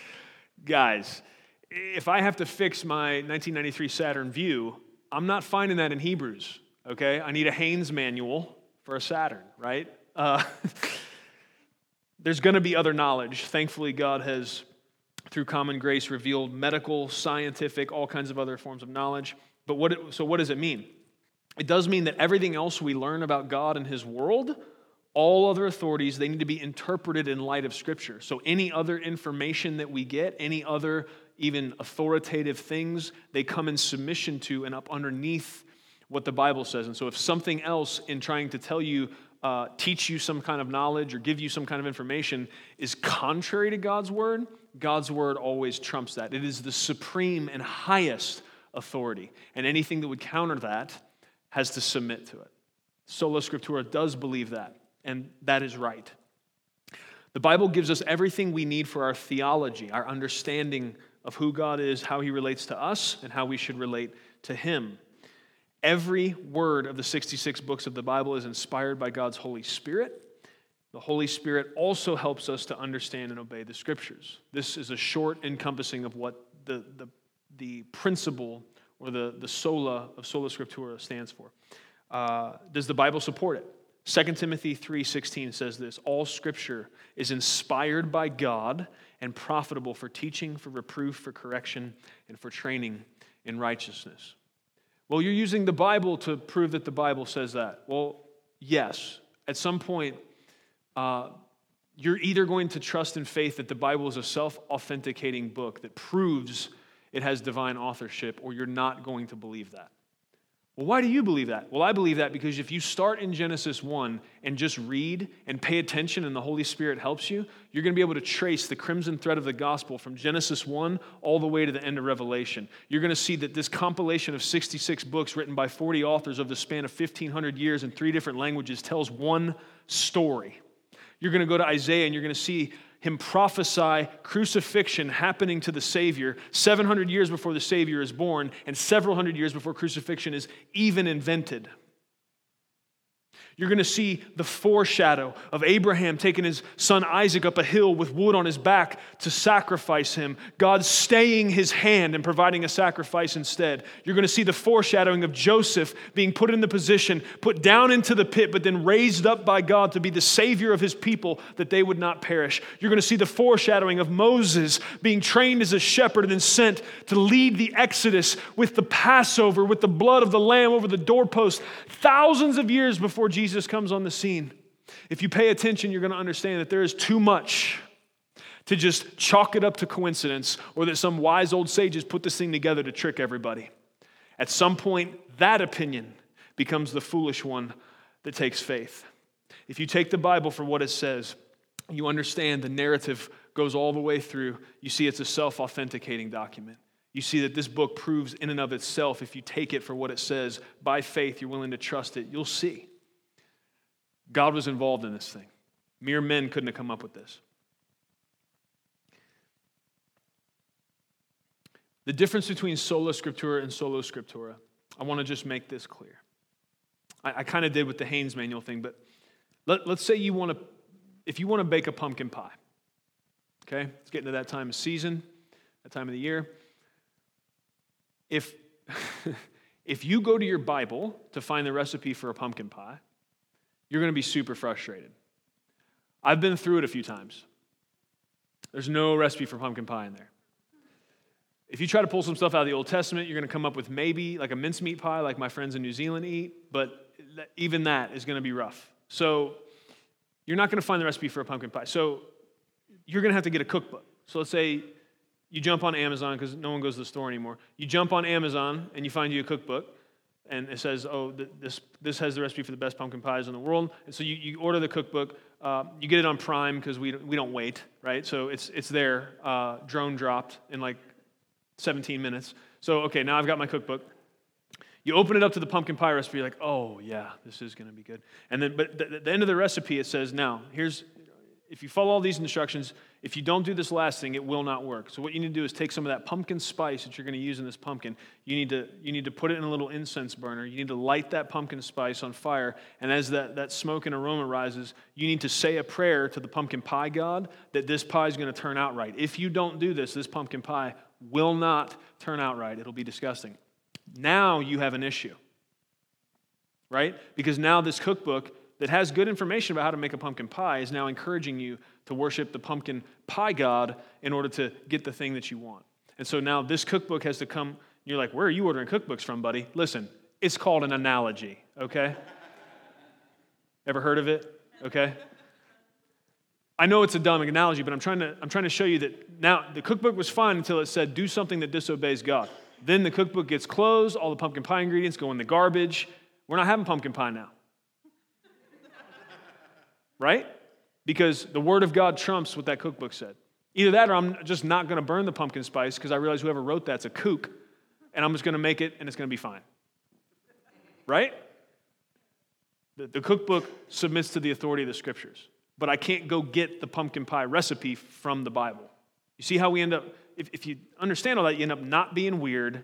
guys, if I have to fix my 1993 Saturn Vue, I'm not finding that in Hebrews, okay? I need a Haynes manual for a Saturn, right? Uh, *laughs* there's going to be other knowledge. Thankfully, God has, through common grace, revealed medical, scientific, all kinds of other forms of knowledge. But what, it, so, what does it mean? It does mean that everything else we learn about God and His world, all other authorities, they need to be interpreted in light of Scripture. So, any other information that we get, any other even authoritative things, they come in submission to and up underneath what the Bible says. And so, if something else in trying to tell you, uh, teach you some kind of knowledge or give you some kind of information is contrary to God's word, God's word always trumps that. It is the supreme and highest authority. And anything that would counter that has to submit to it. Sola Scriptura does believe that, and that is right. The Bible gives us everything we need for our theology, our understanding of who God is, how he relates to us, and how we should relate to him. Every word of the 66 books of the Bible is inspired by God's Holy Spirit. The Holy Spirit also helps us to understand and obey the Scriptures. This is a short encompassing of what the, the, the principle or the, the sola of sola scriptura stands for. Uh, does the Bible support it? 2 Timothy 3:16 says this, all scripture is inspired by God and profitable for teaching, for reproof, for correction, and for training in righteousness. Well, you're using the Bible to prove that the Bible says that. Well, yes. At some point, uh, you're either going to trust in faith that the Bible is a self authenticating book that proves it has divine authorship, or you're not going to believe that. Well, why do you believe that? Well, I believe that because if you start in Genesis 1 and just read and pay attention and the Holy Spirit helps you, you're going to be able to trace the crimson thread of the gospel from Genesis 1 all the way to the end of Revelation. You're going to see that this compilation of 66 books written by 40 authors of the span of 1,500 years in three different languages tells one story. You're going to go to Isaiah and you're going to see him prophesy crucifixion happening to the Savior 700 years before the Savior is born and several hundred years before crucifixion is even invented. You're going to see the foreshadow of Abraham taking his son Isaac up a hill with wood on his back to sacrifice him, God staying his hand and providing a sacrifice instead. You're going to see the foreshadowing of Joseph being put in the position, put down into the pit, but then raised up by God to be the savior of his people that they would not perish. You're going to see the foreshadowing of Moses being trained as a shepherd and then sent to lead the Exodus with the Passover, with the blood of the Lamb over the doorpost, thousands of years before Jesus. Jesus comes on the scene, if you pay attention, you're going to understand that there is too much to just chalk it up to coincidence or that some wise old sages put this thing together to trick everybody. At some point, that opinion becomes the foolish one that takes faith. If you take the Bible for what it says, you understand the narrative goes all the way through. You see, it's a self authenticating document. You see that this book proves in and of itself, if you take it for what it says by faith, you're willing to trust it, you'll see God was involved in this thing. Mere men couldn't have come up with this. The difference between sola scriptura and solo scriptura, I want to just make this clear. I, I kind of did with the Haynes manual thing, but let, let's say you want to, if you want to bake a pumpkin pie, okay, it's getting to that time of season. that time of the year. If, *laughs* if you go to your Bible to find the recipe for a pumpkin pie, you're going to be super frustrated. I've been through it a few times. There's no recipe for pumpkin pie in there. If you try to pull some stuff out of the Old Testament, you're going to come up with maybe like a mincemeat pie, like my friends in New Zealand eat, but even that is going to be rough. So you're not going to find the recipe for a pumpkin pie. So you're going to have to get a cookbook. So let's say you jump on Amazon because no one goes to the store anymore. You jump on Amazon and you find you a cookbook, and it says, "Oh, this this has the recipe for the best pumpkin pies in the world." And so you, you order the cookbook. Uh, you get it on Prime because we we don't wait, right? So it's it's there, uh, drone dropped in like 17 minutes. So okay, now I've got my cookbook. You open it up to the pumpkin pie recipe, you're like, oh, yeah, this is going to be good. And then, but at the end of the recipe, it says, now, here's, if you follow all these instructions, if you don't do this last thing, it will not work. So what you need to do is take some of that pumpkin spice that you're going to use in this pumpkin. You need to, you need to put it in a little incense burner. You need to light that pumpkin spice on fire. And as that, that smoke and aroma rises, you need to say a prayer to the pumpkin pie God that this pie is going to turn out right. If you don't do this, this pumpkin pie will not turn out right. It'll be disgusting. Now you have an issue, right? Because now this cookbook that has good information about how to make a pumpkin pie is now encouraging you to worship the pumpkin pie god in order to get the thing that you want. And so now this cookbook has to come. You're like, where are you ordering cookbooks from, buddy? Listen, it's called an analogy, okay? Ever heard of it? Okay? I know it's a dumb analogy, but I'm trying to, I'm trying to show you that now the cookbook was fine until it said, do something that disobeys God. Then the cookbook gets closed, all the pumpkin pie ingredients go in the garbage. We're not having pumpkin pie now. Right? Because the Word of God trumps what that cookbook said. Either that or I'm just not going to burn the pumpkin spice because I realize whoever wrote that's a kook and I'm just going to make it and it's going to be fine. Right? The, the cookbook submits to the authority of the scriptures, but I can't go get the pumpkin pie recipe from the Bible. You see how we end up if, if you understand all that, you end up not being weird,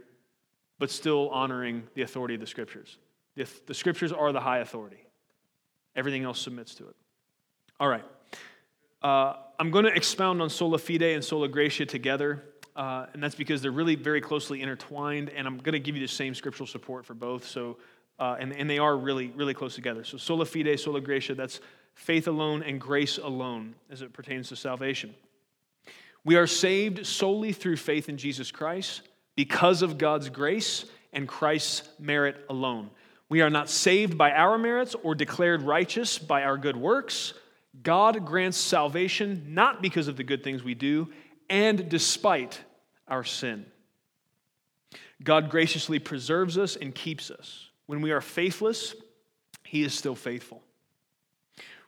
but still honoring the authority of the scriptures. The, the scriptures are the high authority, everything else submits to it. All right. Uh, I'm going to expound on sola fide and sola gratia together, uh, and that's because they're really very closely intertwined, and I'm going to give you the same scriptural support for both. So, uh, and, and they are really, really close together. So, sola fide, sola gratia, that's faith alone and grace alone as it pertains to salvation. We are saved solely through faith in Jesus Christ because of God's grace and Christ's merit alone. We are not saved by our merits or declared righteous by our good works. God grants salvation not because of the good things we do and despite our sin. God graciously preserves us and keeps us. When we are faithless, He is still faithful.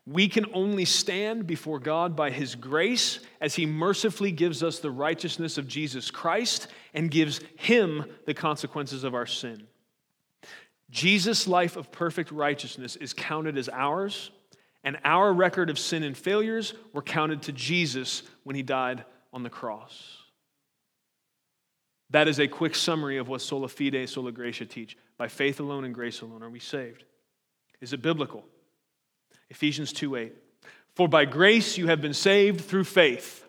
We can only stand before God by His grace as He mercifully gives us the righteousness of Jesus Christ and gives Him the consequences of our sin. Jesus' life of perfect righteousness is counted as ours, and our record of sin and failures were counted to Jesus when He died on the cross. That is a quick summary of what sola fide, sola gratia teach. By faith alone and grace alone are we saved. Is it biblical? Ephesians 2 8. For by grace you have been saved through faith.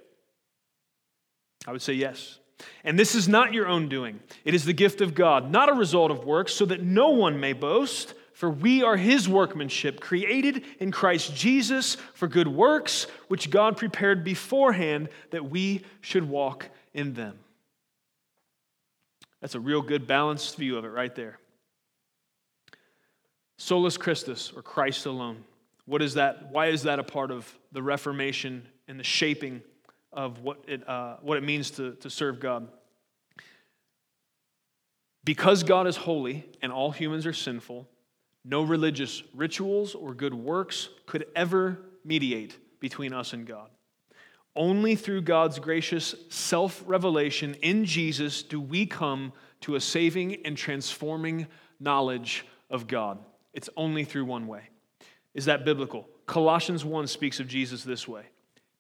I would say yes. And this is not your own doing, it is the gift of God, not a result of works, so that no one may boast. For we are his workmanship, created in Christ Jesus for good works, which God prepared beforehand that we should walk in them. That's a real good balanced view of it right there. Solus Christus, or Christ alone. What is that? Why is that a part of the Reformation and the shaping of what it, uh, what it means to, to serve God? Because God is holy and all humans are sinful, no religious rituals or good works could ever mediate between us and God. Only through God's gracious self revelation in Jesus do we come to a saving and transforming knowledge of God. It's only through one way. Is that biblical? Colossians 1 speaks of Jesus this way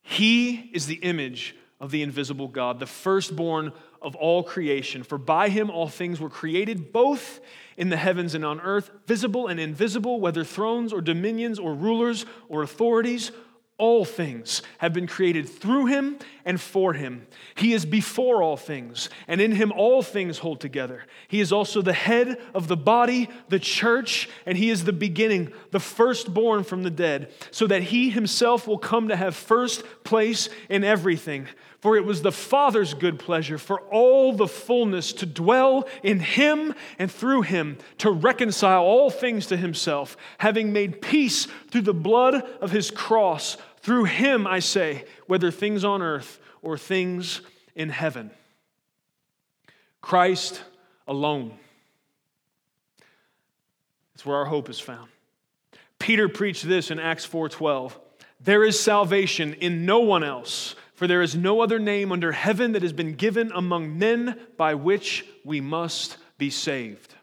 He is the image of the invisible God, the firstborn of all creation. For by him all things were created, both in the heavens and on earth, visible and invisible, whether thrones or dominions or rulers or authorities. all things have been created through him and for him. He is before all things, and in him all things hold together. He is also the head of the body, the church, and he is the beginning, the firstborn from the dead, so that he himself will come to have first place in everything. For it was the Father's good pleasure for all the fullness to dwell in him and through him to reconcile all things to himself, having made peace through the blood of his cross. Through him, I say, whether things on earth or things in heaven. Christ alone. It's where our hope is found. Peter preached this in Acts 4:12. There is salvation in no one else for there is no other name under heaven that has been given among men by which we must be saved.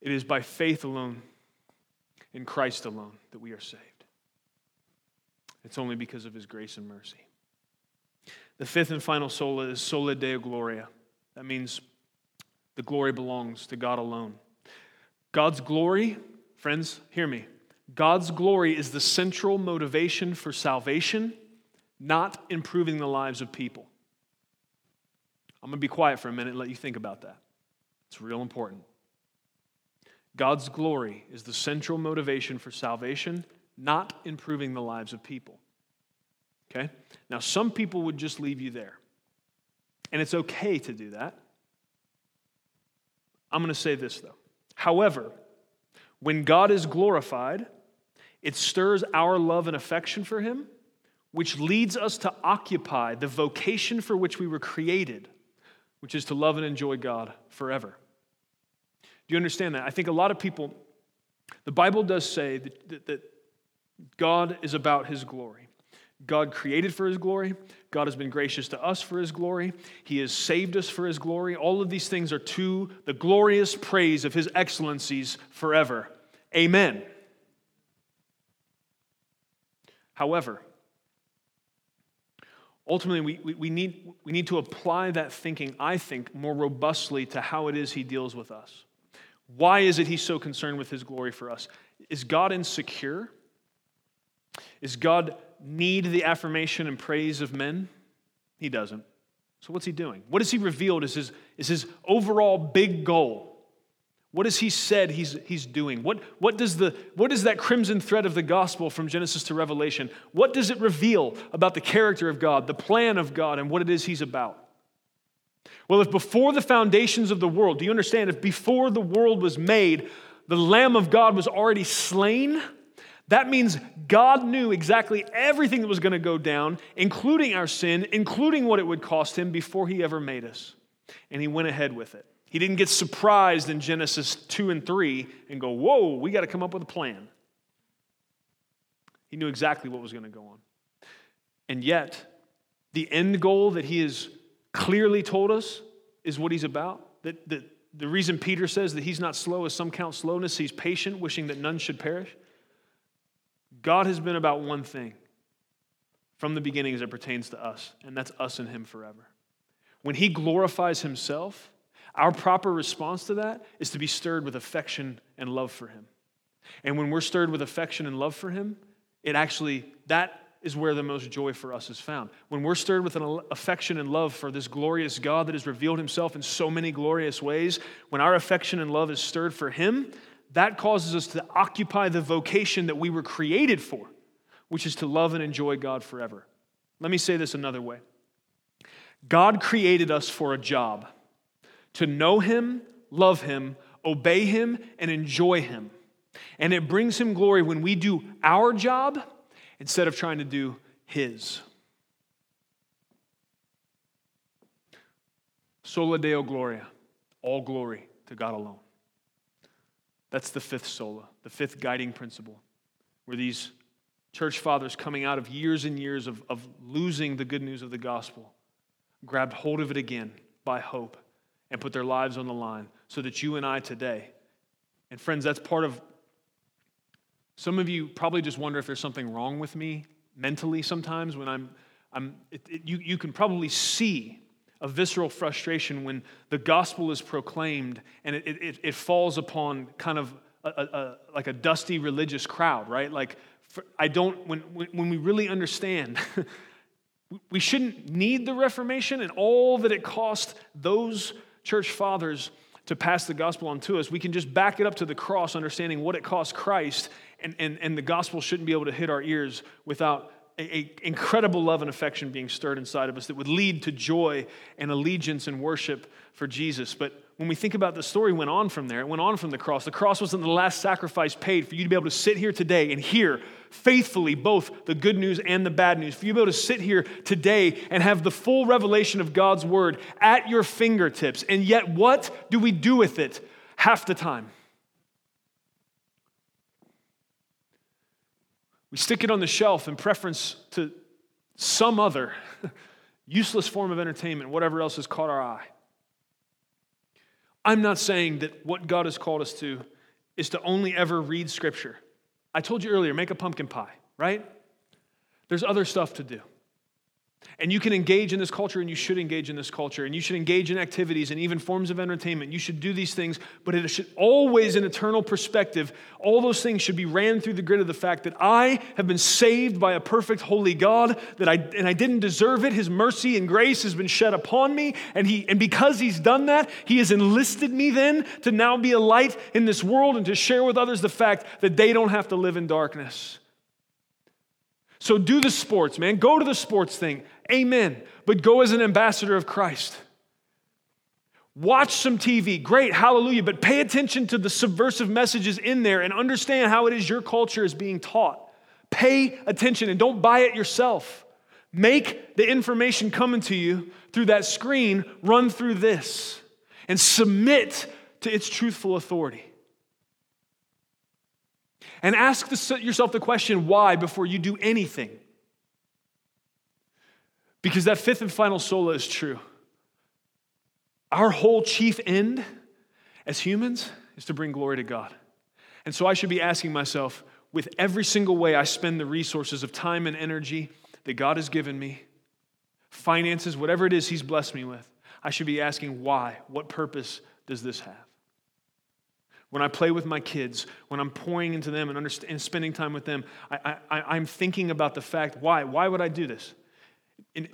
It is by faith alone, in Christ alone, that we are saved. It's only because of his grace and mercy. The fifth and final sola is sola deo gloria. That means the glory belongs to God alone. God's glory, friends, hear me. God's glory is the central motivation for salvation not improving the lives of people. I'm going to be quiet for a minute and let you think about that. It's real important. God's glory is the central motivation for salvation, not improving the lives of people. Okay? Now, some people would just leave you there. And it's okay to do that. I'm going to say this, though. However, when God is glorified, it stirs our love and affection for Him which leads us to occupy the vocation for which we were created, which is to love and enjoy God forever. Do you understand that? I think a lot of people, the Bible does say that, that, that God is about his glory. God created for his glory. God has been gracious to us for his glory. He has saved us for his glory. All of these things are to the glorious praise of his excellencies forever. Amen. However, Ultimately, we, we, we, need, we need to apply that thinking, I think, more robustly to how it is he deals with us. Why is it he's so concerned with his glory for us? Is God insecure? Is God need the affirmation and praise of men? He doesn't. So what's he doing? What has he revealed is his, is his overall big goal? What has he said he's, he's doing? What, what, does the, what is that crimson thread of the gospel from Genesis to Revelation? What does it reveal about the character of God, the plan of God, and what it is he's about? Well, if before the foundations of the world, do you understand? If before the world was made, the Lamb of God was already slain, that means God knew exactly everything that was going to go down, including our sin, including what it would cost him before he ever made us. And he went ahead with it. He didn't get surprised in Genesis 2 and 3 and go, Whoa, we got to come up with a plan. He knew exactly what was going to go on. And yet, the end goal that he has clearly told us is what he's about. That, that the reason Peter says that he's not slow as some count slowness, he's patient, wishing that none should perish. God has been about one thing from the beginning as it pertains to us, and that's us and him forever. When he glorifies himself, our proper response to that is to be stirred with affection and love for Him. And when we're stirred with affection and love for Him, it actually, that is where the most joy for us is found. When we're stirred with an affection and love for this glorious God that has revealed Himself in so many glorious ways, when our affection and love is stirred for Him, that causes us to occupy the vocation that we were created for, which is to love and enjoy God forever. Let me say this another way God created us for a job to know Him, love Him, obey Him, and enjoy Him. And it brings Him glory when we do our job instead of trying to do His. Sola Deo Gloria, all glory to God alone. That's the fifth sola, the fifth guiding principle, where these church fathers, coming out of years and years of, of losing the good news of the gospel, grabbed hold of it again by hope and put their lives on the line so that you and I today, and friends, that's part of, some of you probably just wonder if there's something wrong with me mentally sometimes when I'm, I'm it, it, you, you can probably see a visceral frustration when the gospel is proclaimed and it, it, it falls upon kind of a, a, like a dusty religious crowd, right? Like For, I don't, when, when we really understand, *laughs* we shouldn't need the Reformation and all that it cost those church fathers to pass the gospel on to us. We can just back it up to the cross, understanding what it cost Christ, and, and, and the gospel shouldn't be able to hit our ears without a, incredible love and affection being stirred inside of us that would lead to joy and allegiance and worship for Jesus. But when we think about the story went on from there, it went on from the cross. The cross wasn't the last sacrifice paid for you to be able to sit here today and hear faithfully both the good news and the bad news. For you to be able to sit here today and have the full revelation of God's word at your fingertips. And yet, what do we do with it half the time? We stick it on the shelf in preference to some other *laughs* useless form of entertainment, whatever else has caught our eye. I'm not saying that what God has called us to is to only ever read Scripture. I told you earlier, make a pumpkin pie, right? There's other stuff to do. And you can engage in this culture, and you should engage in this culture, and you should engage in activities and even forms of entertainment. You should do these things, but it should always, in eternal perspective, all those things should be ran through the grid of the fact that I have been saved by a perfect, holy God, that I, and I didn't deserve it. His mercy and grace has been shed upon me, and, he, and because He's done that, He has enlisted me then to now be a light in this world and to share with others the fact that they don't have to live in darkness. So do the sports, man. Go to the sports thing. Amen. But go as an ambassador of Christ. Watch some TV. Great. Hallelujah. But pay attention to the subversive messages in there and understand how it is your culture is being taught. Pay attention and don't buy it yourself. Make the information coming to you through that screen run through this and submit to its truthful authority. And ask yourself the question why before you do anything. Because that fifth and final sola is true. Our whole chief end as humans is to bring glory to God. And so I should be asking myself, with every single way I spend the resources of time and energy that God has given me, finances, whatever it is He's blessed me with, I should be asking why? What purpose does this have? When I play with my kids, when I'm pouring into them and, and spending time with them, I, I, I'm thinking about the fact why? Why would I do this? In,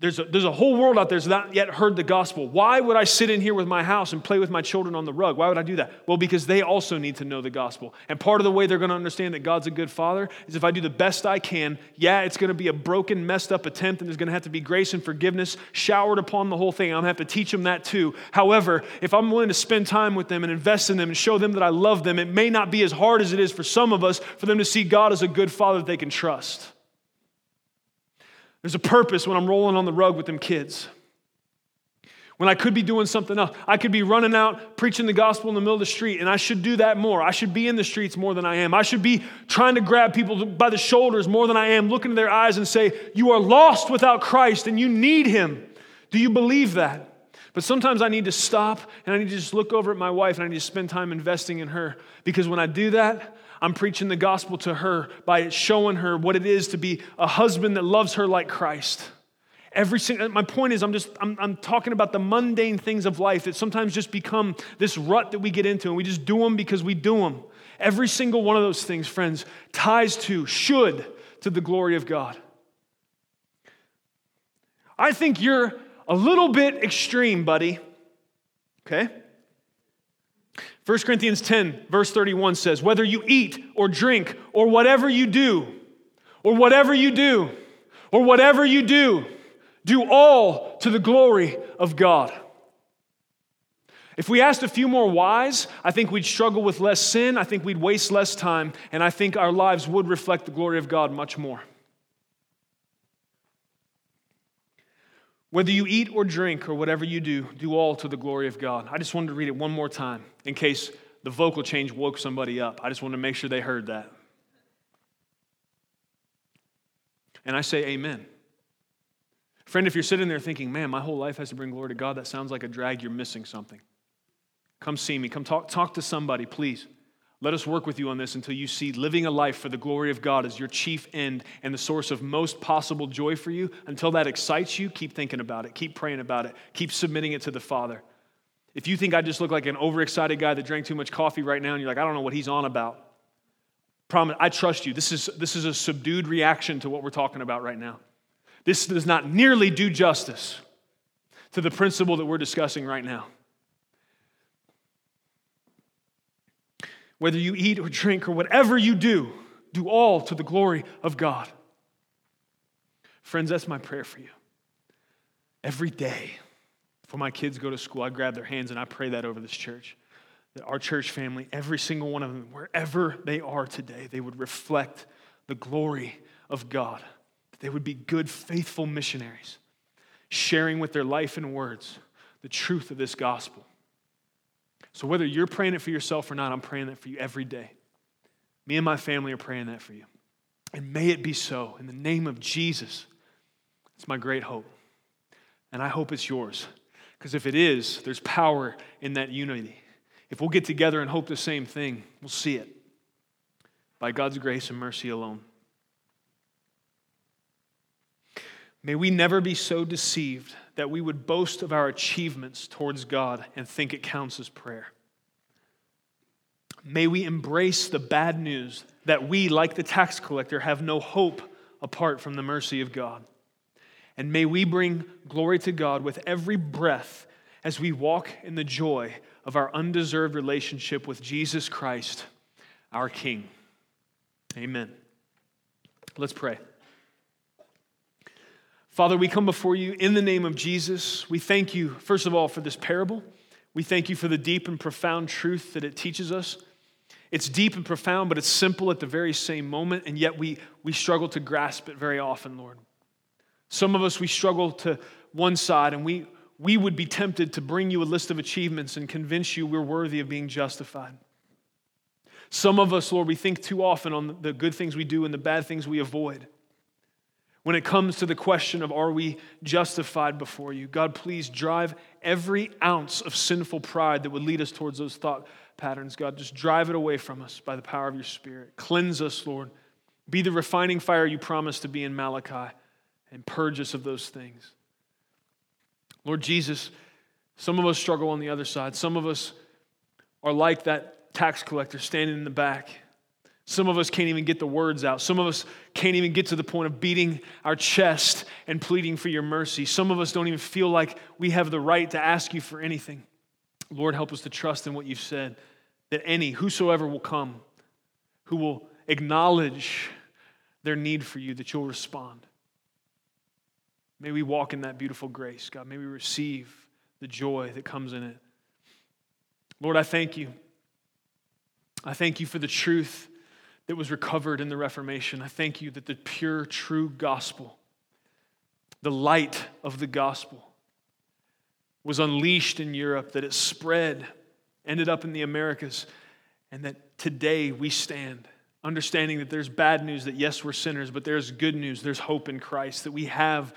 there's a, there's a whole world out there that's not yet heard the gospel. Why would I sit in here with my house and play with my children on the rug? Why would I do that? Well, because they also need to know the gospel. And part of the way they're going to understand that God's a good father is if I do the best I can, yeah, it's going to be a broken, messed up attempt, and there's going to have to be grace and forgiveness showered upon the whole thing. I'm going to have to teach them that too. However, if I'm willing to spend time with them and invest in them and show them that I love them, it may not be as hard as it is for some of us for them to see God as a good father that they can trust. There's a purpose when I'm rolling on the rug with them kids. When I could be doing something else. I could be running out preaching the gospel in the middle of the street, and I should do that more. I should be in the streets more than I am. I should be trying to grab people by the shoulders more than I am, look into their eyes and say, You are lost without Christ and you need Him. Do you believe that? But sometimes I need to stop and I need to just look over at my wife and I need to spend time investing in her. Because when I do that, I'm preaching the gospel to her by showing her what it is to be a husband that loves her like Christ. Every single, my point is, I'm just, I'm, I'm talking about the mundane things of life that sometimes just become this rut that we get into and we just do them because we do them. Every single one of those things, friends, ties to, should, to the glory of God. I think you're a little bit extreme, buddy. Okay? 1 Corinthians 10, verse 31 says, Whether you eat or drink or whatever you do, or whatever you do, or whatever you do, do all to the glory of God. If we asked a few more whys, I think we'd struggle with less sin, I think we'd waste less time, and I think our lives would reflect the glory of God much more. Whether you eat or drink or whatever you do, do all to the glory of God. I just wanted to read it one more time in case the vocal change woke somebody up. I just wanted to make sure they heard that. And I say, Amen. Friend, if you're sitting there thinking, man, my whole life has to bring glory to God, that sounds like a drag, you're missing something. Come see me. Come talk, talk to somebody, please. Let us work with you on this until you see living a life for the glory of God as your chief end and the source of most possible joy for you. Until that excites you, keep thinking about it, keep praying about it, keep submitting it to the Father. If you think I just look like an overexcited guy that drank too much coffee right now and you're like, I don't know what he's on about, Promise, I trust you. This is, this is a subdued reaction to what we're talking about right now. This does not nearly do justice to the principle that we're discussing right now. Whether you eat or drink or whatever you do, do all to the glory of God. Friends, that's my prayer for you. Every day, before my kids go to school, I grab their hands and I pray that over this church. That our church family, every single one of them, wherever they are today, they would reflect the glory of God. That they would be good, faithful missionaries, sharing with their life and words the truth of this gospel. So, whether you're praying it for yourself or not, I'm praying that for you every day. Me and my family are praying that for you. And may it be so in the name of Jesus. It's my great hope. And I hope it's yours. Because if it is, there's power in that unity. If we'll get together and hope the same thing, we'll see it by God's grace and mercy alone. May we never be so deceived that we would boast of our achievements towards God and think it counts as prayer. May we embrace the bad news that we, like the tax collector, have no hope apart from the mercy of God. And may we bring glory to God with every breath as we walk in the joy of our undeserved relationship with Jesus Christ, our King. Amen. Let's pray. Father, we come before you in the name of Jesus. We thank you, first of all, for this parable. We thank you for the deep and profound truth that it teaches us. It's deep and profound, but it's simple at the very same moment, and yet we, we struggle to grasp it very often, Lord. Some of us, we struggle to one side, and we, we would be tempted to bring you a list of achievements and convince you we're worthy of being justified. Some of us, Lord, we think too often on the good things we do and the bad things we avoid. When it comes to the question of are we justified before you, God, please drive every ounce of sinful pride that would lead us towards those thought patterns. God, just drive it away from us by the power of your Spirit. Cleanse us, Lord. Be the refining fire you promised to be in Malachi and purge us of those things. Lord Jesus, some of us struggle on the other side. Some of us are like that tax collector standing in the back. Some of us can't even get the words out. Some of us can't even get to the point of beating our chest and pleading for your mercy. Some of us don't even feel like we have the right to ask you for anything. Lord, help us to trust in what you've said that any, whosoever will come, who will acknowledge their need for you, that you'll respond. May we walk in that beautiful grace, God. May we receive the joy that comes in it. Lord, I thank you. I thank you for the truth that was recovered in the Reformation. I thank you that the pure, true gospel, the light of the gospel, was unleashed in Europe, that it spread, ended up in the Americas, and that today we stand understanding that there's bad news that yes, we're sinners, but there's good news, there's hope in Christ, that we have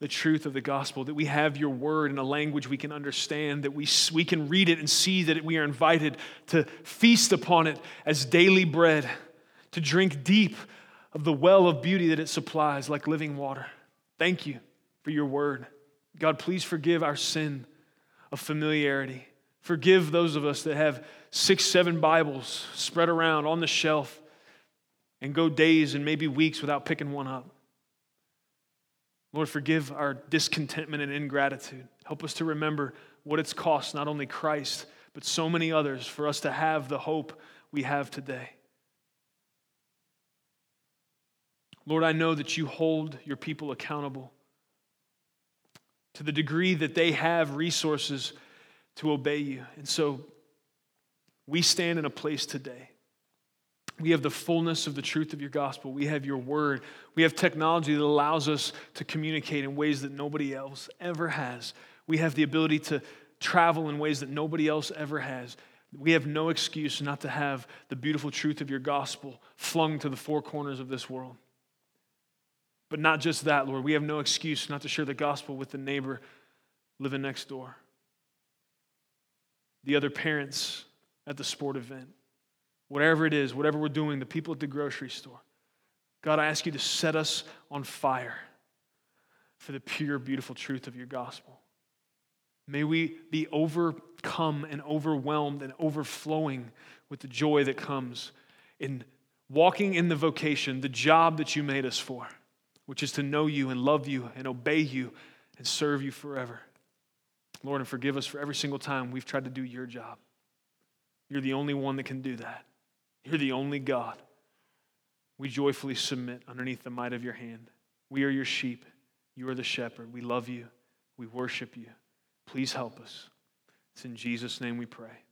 the truth of the gospel, that we have your word in a language we can understand, that we, we can read it and see that we are invited to feast upon it as daily bread, to drink deep of the well of beauty that it supplies like living water. Thank you for your word. God, please forgive our sin of familiarity. Forgive those of us that have six, seven Bibles spread around on the shelf and go days and maybe weeks without picking one up. Lord, forgive our discontentment and ingratitude. Help us to remember what it's cost not only Christ, but so many others for us to have the hope we have today. Lord, I know that you hold your people accountable to the degree that they have resources to obey you. And so we stand in a place today we have the fullness of the truth of your gospel. We have your word. We have technology that allows us to communicate in ways that nobody else ever has. We have the ability to travel in ways that nobody else ever has. We have no excuse not to have the beautiful truth of your gospel flung to the four corners of this world. But not just that, Lord. We have no excuse not to share the gospel with the neighbor living next door, the other parents at the sport event whatever it is, whatever we're doing, the people at the grocery store. God, I ask you to set us on fire for the pure, beautiful truth of your gospel. May we be overcome and overwhelmed and overflowing with the joy that comes in walking in the vocation, the job that you made us for, which is to know you and love you and obey you and serve you forever. Lord, and forgive us for every single time we've tried to do your job. You're the only one that can do that. You're the only God. We joyfully submit underneath the might of your hand. We are your sheep. You are the shepherd. We love you. We worship you. Please help us. It's in Jesus' name we pray.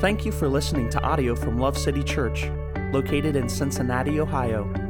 Thank you for listening to audio from Love City Church, located in Cincinnati, Ohio.